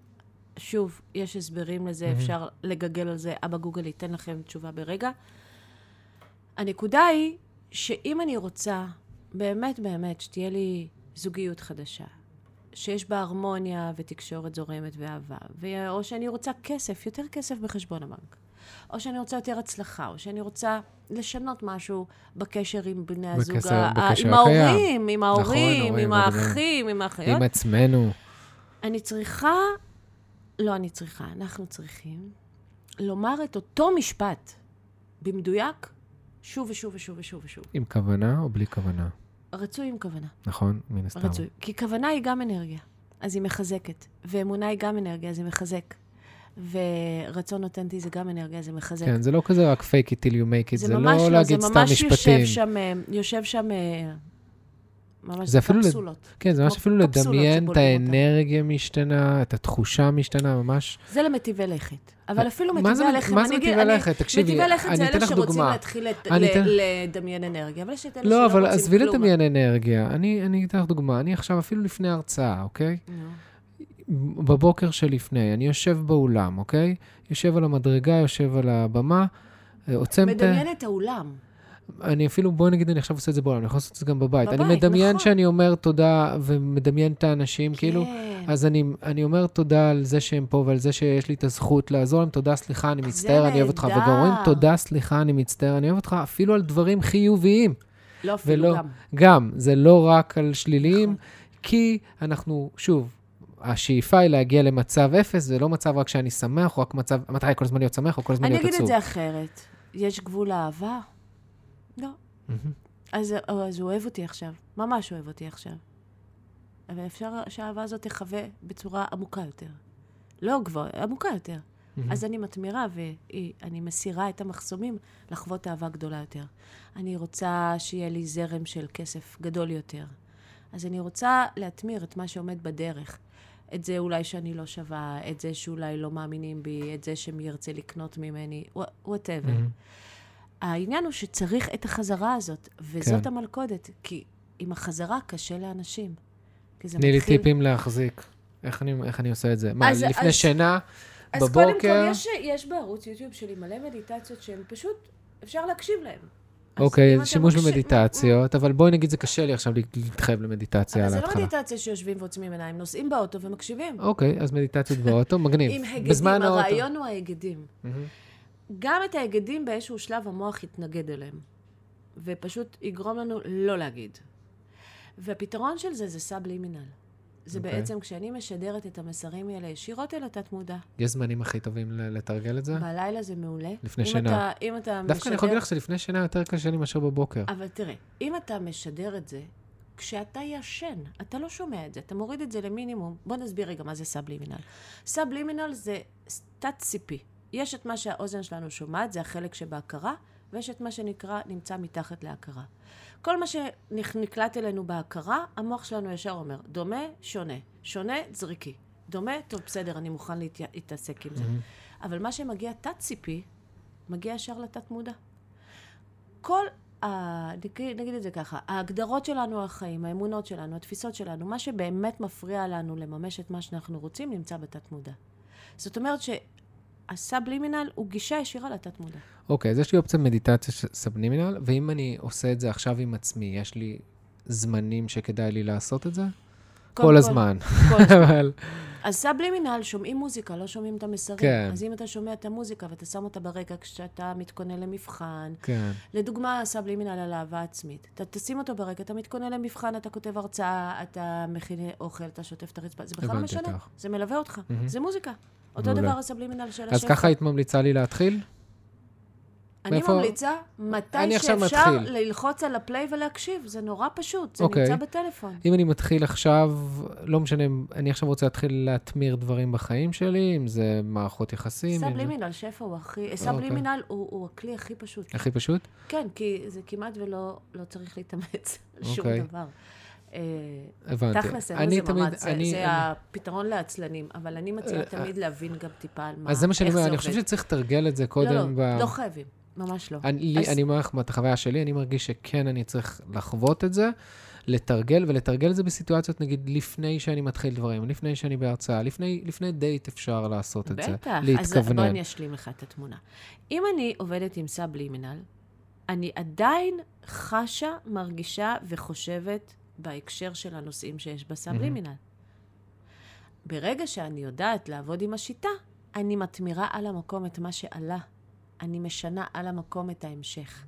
שוב, יש הסברים לזה, מהמם. אפשר לגגל על זה, אבא גוגל ייתן לכם תשובה ברגע. הנקודה היא שאם אני רוצה באמת באמת שתהיה לי זוגיות חדשה, שיש בה הרמוניה ותקשורת זורמת ואהבה, ו- או שאני רוצה כסף, יותר כסף בחשבון הבנק, או שאני רוצה יותר הצלחה, או שאני רוצה לשנות משהו בקשר עם בני הזוג, בקשר- ה- בקשר עם הקיים. ההורים, עם ההורים, ההורים, עם והדברים. האחים, עם האחיות. עם עצמנו. אני צריכה, לא אני צריכה, אנחנו צריכים לומר את אותו משפט במדויק שוב ושוב ושוב ושוב ושוב. עם כוונה או בלי כוונה? רצוי עם כוונה. נכון? מן הסתם. רצוי. כי כוונה היא גם אנרגיה. אז היא מחזקת. ואמונה היא גם אנרגיה, זה מחזק. ורצון אותנטי זה גם אנרגיה, זה מחזק. כן, זה לא כזה רק fake it till you make it, זה, זה לא ממש לא, להגיד זה סתם ממש משפטים. יושב שם, אה, יושב שם, אה, ממש זה אפילו לד- קפסולות. כן, זה ממש אפילו קפסולות לדמיין את. האנרגיה משתנה, את התחושה משתנה, ממש. זה למטיבי לכת. אבל אפילו זה- מטיבי הלחם, מה זה מטיבי אני- לכת? תקשיבי, מטיבי לכת אני זה אתן אלה לך שרוצים דוגמה. להתחיל לת- אני ל- אתן- לדמיין אנרגיה, אבל יש את אלה לא, שלא אבל רוצים עזבי כלום. לדמיין אנרגיה. אני אני אתן לך דוגמה. אני עכשיו אפילו לפני הרצאה, אוקיי? בבוקר שלפני, אני יושב באולם, אוקיי? יושב על המדרגה, יושב על הבמה, אה, עוצם את. מדמיין את האולם. אני אפילו, בואי נגיד, אני עכשיו עושה את זה בעולם, אני יכול לעשות את זה גם בבית. אני בבית, מדמיין נכון. שאני אומר תודה ומדמיין את האנשים, כאילו, כן. אז אני, אני אומר תודה על זה שהם פה ועל זה שיש לי את הזכות לעזור להם, תודה, סליחה, אני מצטער, אני אוהב אותך. וגם אומרים תודה, סליחה, אני מצטער, אני אוהב אותך, אפילו על דברים חיוביים. לא אפילו ולא- גם. גם, זה לא רק על שליליים, נכון. כי אנחנו, שוב, השאיפה היא להגיע למצב אפס, זה לא מצב רק שאני שמח, או רק מצב, המטרה היא כל הזמן להיות שמח, או כל הזמן אני להיות אגיד עצוב. את זה אחרת. יש גבול לאהבה? לא. אז, אז הוא אוהב אותי עכשיו, ממש אוהב אותי עכשיו. אבל אפשר שהאהבה הזאת תחווה בצורה עמוקה יותר. לא גבוהה, עמוקה יותר. אז אני מתמירה ואני מסירה את המחסומים לחוות אהבה גדולה יותר. אני רוצה שיהיה לי זרם של כסף גדול יותר. אז אני רוצה להתמיר את מה שעומד בדרך. את זה אולי שאני לא שווה, את זה שאולי לא מאמינים בי, את זה שמי ירצה לקנות ממני, וואטאבר. מהמם. העניין הוא שצריך את החזרה הזאת, וזאת כן. המלכודת, כי עם החזרה קשה לאנשים. כי זה תני לי מתחיל... טיפים להחזיק. איך אני, איך אני עושה את זה? מה, אז- לפני אז- שינה, אז קודם כל, בבוקר? יש, יש בערוץ יוטיוב שלי מלא מדיטציות שהן פשוט, אפשר להקשיב להן. אוקיי, אתה שימוש במדיטציות, אבל בואי נגיד, זה קשה לי עכשיו להתחייב למדיטציה אבל על זה לא ההתחלה. מדיטציה שיושבים ועוצמים עיניים, נוסעים באוטו ומקשיבים. אוקיי, אז מדיטציות באוטו, מגניב. עם הגדים. הרעיון הוא ההגדים. גם את ההגדים באיזשהו שלב המוח יתנגד אליהם, ופשוט יגרום לנו לא להגיד. והפתרון של זה זה סאב-לימינל. זה אוקיי. בעצם כשאני משדרת את המסרים האלה ישירות אל התת-מודע. יש זמנים הכי טובים לתרגל את זה? בלילה זה מעולה. לפני אם שינה. אתה, אם אתה דווקא אני יכול להגיד לך שלפני שינה יותר קשה לי מאשר בבוקר. אבל תראה, אם אתה משדר את זה, כשאתה ישן, אתה לא שומע את זה, אתה מוריד את זה למינימום. בוא נסביר רגע מה זה subliminal. subliminal זה תת-סיפי. יש את מה שהאוזן שלנו שומעת, זה החלק שבהכרה, ויש את מה שנקרא נמצא מתחת להכרה. כל מה שנקלט אלינו בהכרה, המוח שלנו ישר אומר, דומה, שונה. שונה, זריקי. דומה, טוב, בסדר, אני מוכן להתעסק עם זה. אבל מה שמגיע תת-ציפי, מגיע ישר לתת-מודע. כל ה... נגיד, נגיד את זה ככה, ההגדרות שלנו על החיים, האמונות שלנו, התפיסות שלנו, מה שבאמת מפריע לנו לממש את מה שאנחנו רוצים, נמצא בתת-מודע. זאת אומרת שהסאב-לימינל הוא גישה ישירה לתת-מודע. אוקיי, אז יש לי אופציה מדיטציה ש- subliminal, ואם אני עושה את זה עכשיו עם עצמי, יש לי זמנים שכדאי לי לעשות את זה? קודם כל הזמן. כל הזמן. אבל... אז subliminal, שומעים מוזיקה, לא שומעים את המסרים. כן. אז אם אתה שומע את המוזיקה ואתה שם אותה ברקע כשאתה מתכונן למבחן, כן. לדוגמה, subliminal על אהבה עצמית. אתה תשים אותו ברקע, אתה מתכונן למבחן, אתה כותב הרצאה, אתה מכין אוכל, אתה שוטף את הרצפה, זה בכלל לא משנה. זה מלווה אותך, זה מוזיקה. אותו מעולה. דבר ה subliminal של השפע. אז ככה היית ממליצה לי להתחיל? אני מאיפה- ממליצה, מתי שאפשר. ללחוץ על ה play ולהקשיב. זה נורא פשוט, זה אוקיי. נמצא בטלפון. אם אני מתחיל עכשיו, לא משנה, אני עכשיו רוצה להתחיל להטמיר דברים בחיים שלי, אם זה מערכות יחסים. אם זה- subliminal, שפע הוא הכי... subliminal הוא הוא הכלי הכי פשוט. הכי פשוט? כן, כי זה כמעט ולא לא צריך להתאמץ על שום אוקיי. דבר. אה, הבנתי. תכלס, אין לזה ממש, זה, זה הפתרון לעצלנים, אבל אני מציעה אה, תמיד להבין גם טיפה על מה, אז זה מה שאני איך אומר, זה אני עובד. חושב שצריך לתרגל את זה לא, קודם. לא, ב... לא חייבים, ממש לא. אני, אז- אני אומר לך, מהחוויה שלי, אני מרגיש שכן, אני צריך לחוות את זה, לתרגל, ולתרגל את זה בסיטואציות, נגיד, לפני שאני מתחיל דברים, לפני שאני בהרצאה, לפני, לפני דייט אפשר לעשות את זה. בטח, אז להתכוונן. בוא אני אשלים לך את התמונה. אם אני עובדת עם subliminal, אני עדיין חשה, מרגישה וחושבת בהקשר של הנושאים שיש בסאב-לימינל. ברגע שאני יודעת לעבוד עם השיטה, אני מתמירה על המקום את מה שעלה. אני משנה על המקום את ההמשך.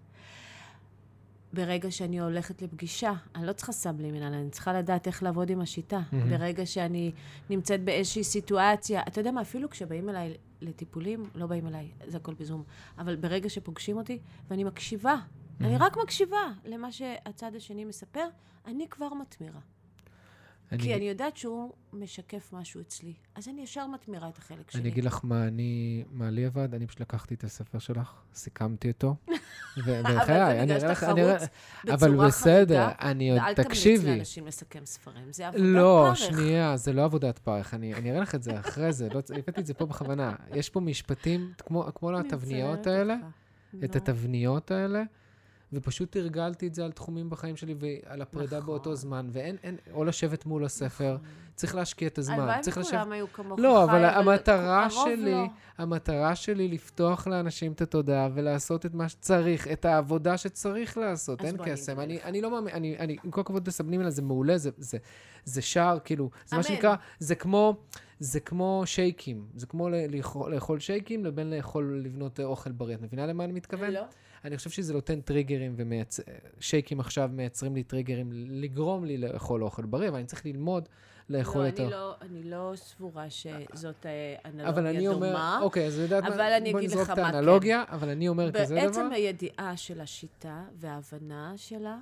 ברגע שאני הולכת לפגישה, אני לא צריכה סאב-לימינל, אני צריכה לדעת איך לעבוד עם השיטה. מהמם. ברגע שאני נמצאת באיזושהי סיטואציה, אתה יודע מה, אפילו כשבאים אליי לטיפולים, לא באים אליי, זה הכל בזום, אבל ברגע שפוגשים אותי, ואני מקשיבה, אני רק מקשיבה למה שהצד השני מספר, אני כבר מתמירה. כי אני יודעת שהוא משקף משהו אצלי. אז אני ישר מתמירה את החלק שלי. אני אגיד לך מה אני, מה לי עבד, אני פשוט לקחתי את הספר שלך, סיכמתי אותו. בחיי, אני אראה לך, אני אראה... אבל בסדר, אני עוד, תקשיבי. ואל תמליץ לאנשים לסכם ספרים, זה עבודת לא, פרך. לא, שנייה, זה לא עבודת פרך, אני, אני אראה לך את זה אחרי זה, לא, הבאתי את זה פה בכוונה. יש פה משפטים, כמו, כמו התבניות האלה, את התבניות האלה. ופשוט תרגלתי את זה על תחומים בחיים שלי ועל הפרידה נכון. באותו זמן, ואין, אין, או לשבת מול הספר, נכון. צריך להשקיע את הזמן. הלוואי וכולם היו כמוך לא, אבל המטרה שלי, לא. המטרה שלי לפתוח לאנשים את התודעה ולעשות את מה שצריך, את העבודה שצריך לעשות, אין קסם. אני, אני לא מאמין, אני, אני, עם כל הכבוד לסבנים האלה, זה מעולה, זה, זה, זה שער, כאילו, זה אמן. מה שנקרא, זה כמו... זה כמו שייקים, זה כמו לאכול, לאכול שייקים לבין לאכול, לבנות אוכל בריא. את מבינה למה אני מתכוון? לא. אני חושב שזה נותן טריגרים, ושייקים ומייצ... עכשיו מייצרים לי טריגרים לגרום לי לאכול אוכל בריא, אבל אני צריך ללמוד לאכול לא, יותר. אני לא, אני לא סבורה שזאת אה, אנלוגיה אבל אני דומה. אומר, אוקיי, אז יודעת מה, בוא נזרוק את האנלוגיה, כן. אבל אני אומר כזה דבר. בעצם הידיעה של השיטה וההבנה שלה,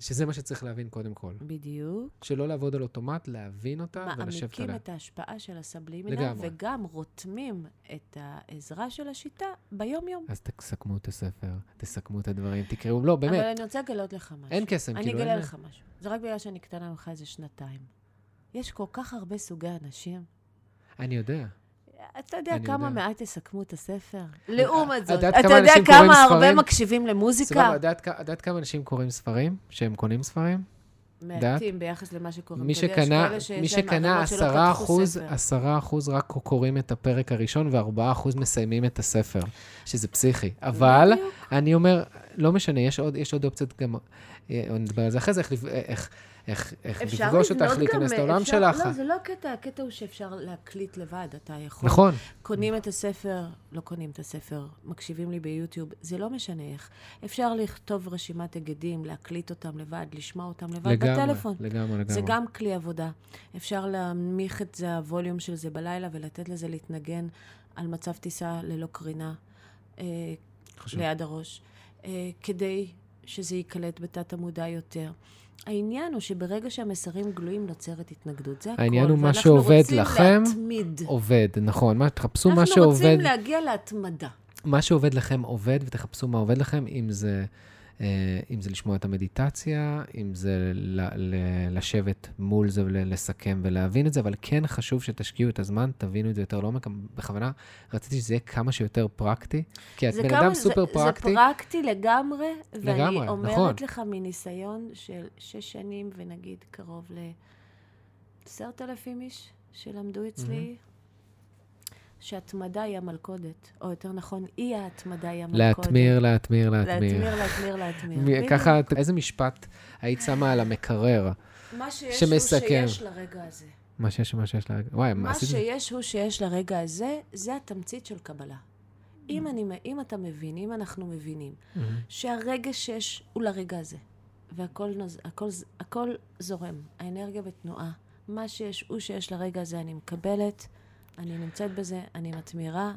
שזה מה שצריך להבין קודם כל. בדיוק. שלא לעבוד על אוטומט, להבין אותה ולשבת עליה. מעמיקים את ההשפעה של הסבלימינל, לגמרי. וגם רותמים את העזרה של השיטה ביום-יום. אז תסכמו את הספר, תסכמו את הדברים, תקראו, לא, באמת. אבל אני רוצה לגלות לך משהו. אין קסם, כאילו, אין... אני אגלה לך משהו. זה רק בגלל שאני קטנה ממך איזה שנתיים. יש כל כך הרבה סוגי אנשים. אני יודע. אתה יודע כמה יודע. מעט יסכמו את הספר? לעומת זאת, אתה יודע כמה הרבה מקשיבים למוזיקה? סבבה, יודעת כמה אנשים קוראים ספרים? שהם קונים ספרים? מעטים ביחס למה שקוראים. מי שקנה, מי שקנה עשרה אחוז, עשרה אחוז רק קוראים את הפרק הראשון, וארבעה אחוז מסיימים את הספר, שזה פסיכי. אבל, אני אומר, לא משנה, יש עוד, יש עוד אופציות גם, אה, נדבר על זה אחרי זה, איך, איך, איך, איך לפגוש אותך, להיכנס לעולם שלך. לא, זה לא הקטע, הקטע הוא שאפשר להקליט לבד, אתה יכול. נכון. קונים את הספר, לא קונים את הספר, מקשיבים לי ביוטיוב, זה לא משנה איך. אפשר לכתוב רשימת היגדים, להקליט אותם לבד, לשמוע אותם לבד לגמרי, בטלפון. לגמרי, לגמרי. זה גם כלי עבודה. אפשר להנמיך את זה, הווליום של זה בלילה, ולתת לזה להתנגן על מצב טיסה ללא קרינה אה, ליד הראש, אה, כדי שזה ייקלט בתת המודע יותר. העניין הוא שברגע שהמסרים גלויים נוצרת התנגדות, זה הכול. העניין הוא מה שעובד לכם, להתמיד. עובד, נכון. מה, תחפשו מה שעובד. אנחנו רוצים להגיע להתמדה. מה שעובד לכם עובד, ותחפשו מה עובד לכם, אם זה... אה, אם זה לשמוע את המדיטציה, אם זה לשבת מול זה ולסכם ולהבין את זה, אבל כן חשוב שתשקיעו את הזמן, תבינו את זה יותר לעומק. בכוונה רציתי שזה יהיה כמה שיותר פרקטי, כי את בן אדם סופר זה, פרקטי. זה פרקטי לגמרי, לגמרי, ואני נכון. אומרת לך מניסיון של שש שנים, ונגיד קרוב לעשרת אלפים איש שלמדו אצלי, mm-hmm. שהתמדה היא המלכודת, או יותר נכון, אי ההתמדה היא המלכודת. להתמיר, להתמיר, להתמיר. להתמיר, להתמיר, להתמיר. ככה, איזה משפט היית שמה על המקרר מה שיש הוא שיש לרגע הזה. מה שיש הוא שיש לרגע, וואי, מה עשית? מה שיש הוא שיש לרגע הזה, זה התמצית של קבלה. אם, אני, אם אתה מבין, אם אנחנו מבינים, שהרגע שיש הוא לרגע הזה, והכל נוז, הכל, הכל זורם, האנרגיה בתנועה, מה שיש הוא שיש לרגע הזה, אני מקבלת. אני נמצאת בזה, אני מתמירה,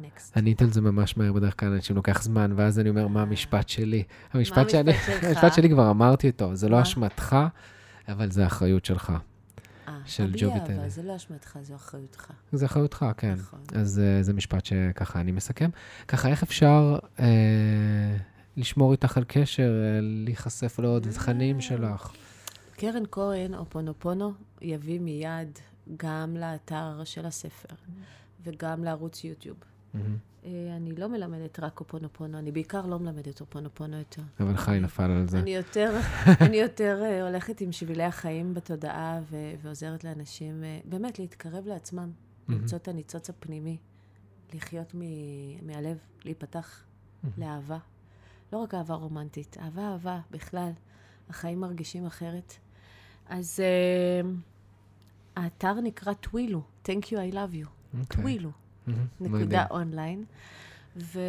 נקסט. ענית על זה ממש מהר, בדרך כלל אנשים לוקח זמן, ואז אני אומר, מה המשפט שלי? המשפט שאני, המשפט שלי כבר אמרתי אותו, זה לא אשמתך, אבל זה האחריות שלך. של ג'ובי טיילר. אבל זה לא אשמתך, זו אחריותך. זה אחריותך, כן. נכון. אז uh, זה משפט שככה אני מסכם. ככה, איך אפשר uh, לשמור איתך על קשר, uh, להיחשף לעוד תכנים שלך? קרן כהן, או פונופונו, יביא מיד גם לאתר של הספר וגם לערוץ יוטיוב. אה, אני לא מלמדת רק אופונופונו, אני בעיקר לא מלמדת אופונופונו יותר. אבל חי נפל על זה. אני יותר, אני יותר אה, הולכת עם שבילי החיים בתודעה ו- ועוזרת לאנשים אה, באמת להתקרב לעצמם, למצוא את הניצוץ הפנימי, לחיות מ- מהלב, להיפתח לאהבה. לא רק אהבה רומנטית, אהבה, אהבה בכלל. החיים מרגישים אחרת. אז... Uh, האתר נקרא טווילו, Thank you, I love you. Okay. טווילו. נקודה אונליין. ו...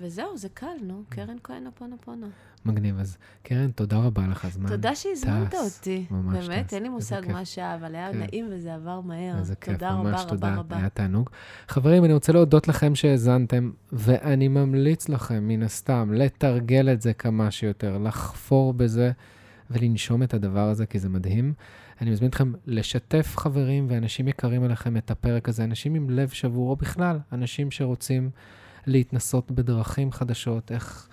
וזהו, זה קל, נו, קרן כהן פונה. מגניב. אז קרן, תודה רבה לך, הזמן תודה שהזמנת אותי. ממש באמת, טס. אין לי מושג מה שעה, אבל היה כן. נעים וזה עבר מהר. איזה כיף, תודה ממש רבה, תודה. רבה רבה. היה תענוג. חברים, אני רוצה להודות לכם שהאזנתם, ואני ממליץ לכם, מן הסתם, לתרגל את זה כמה שיותר, לחפור בזה. ולנשום את הדבר הזה, כי זה מדהים. אני מזמין אתכם לשתף חברים ואנשים יקרים אליכם את הפרק הזה, אנשים עם לב שבור, או בכלל, אנשים שרוצים להתנסות בדרכים חדשות, איך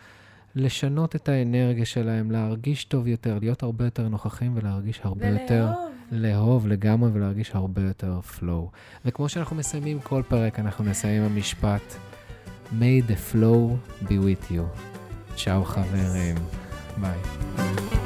לשנות את האנרגיה שלהם, להרגיש טוב יותר, להיות הרבה יותר נוכחים ולהרגיש הרבה ולאהוב. יותר... לאהוב לגמרי ולהרגיש הרבה יותר flow. וכמו שאנחנו מסיימים כל פרק, אנחנו נסיים המשפט May the flow be with you. צ'או חברים. ביי.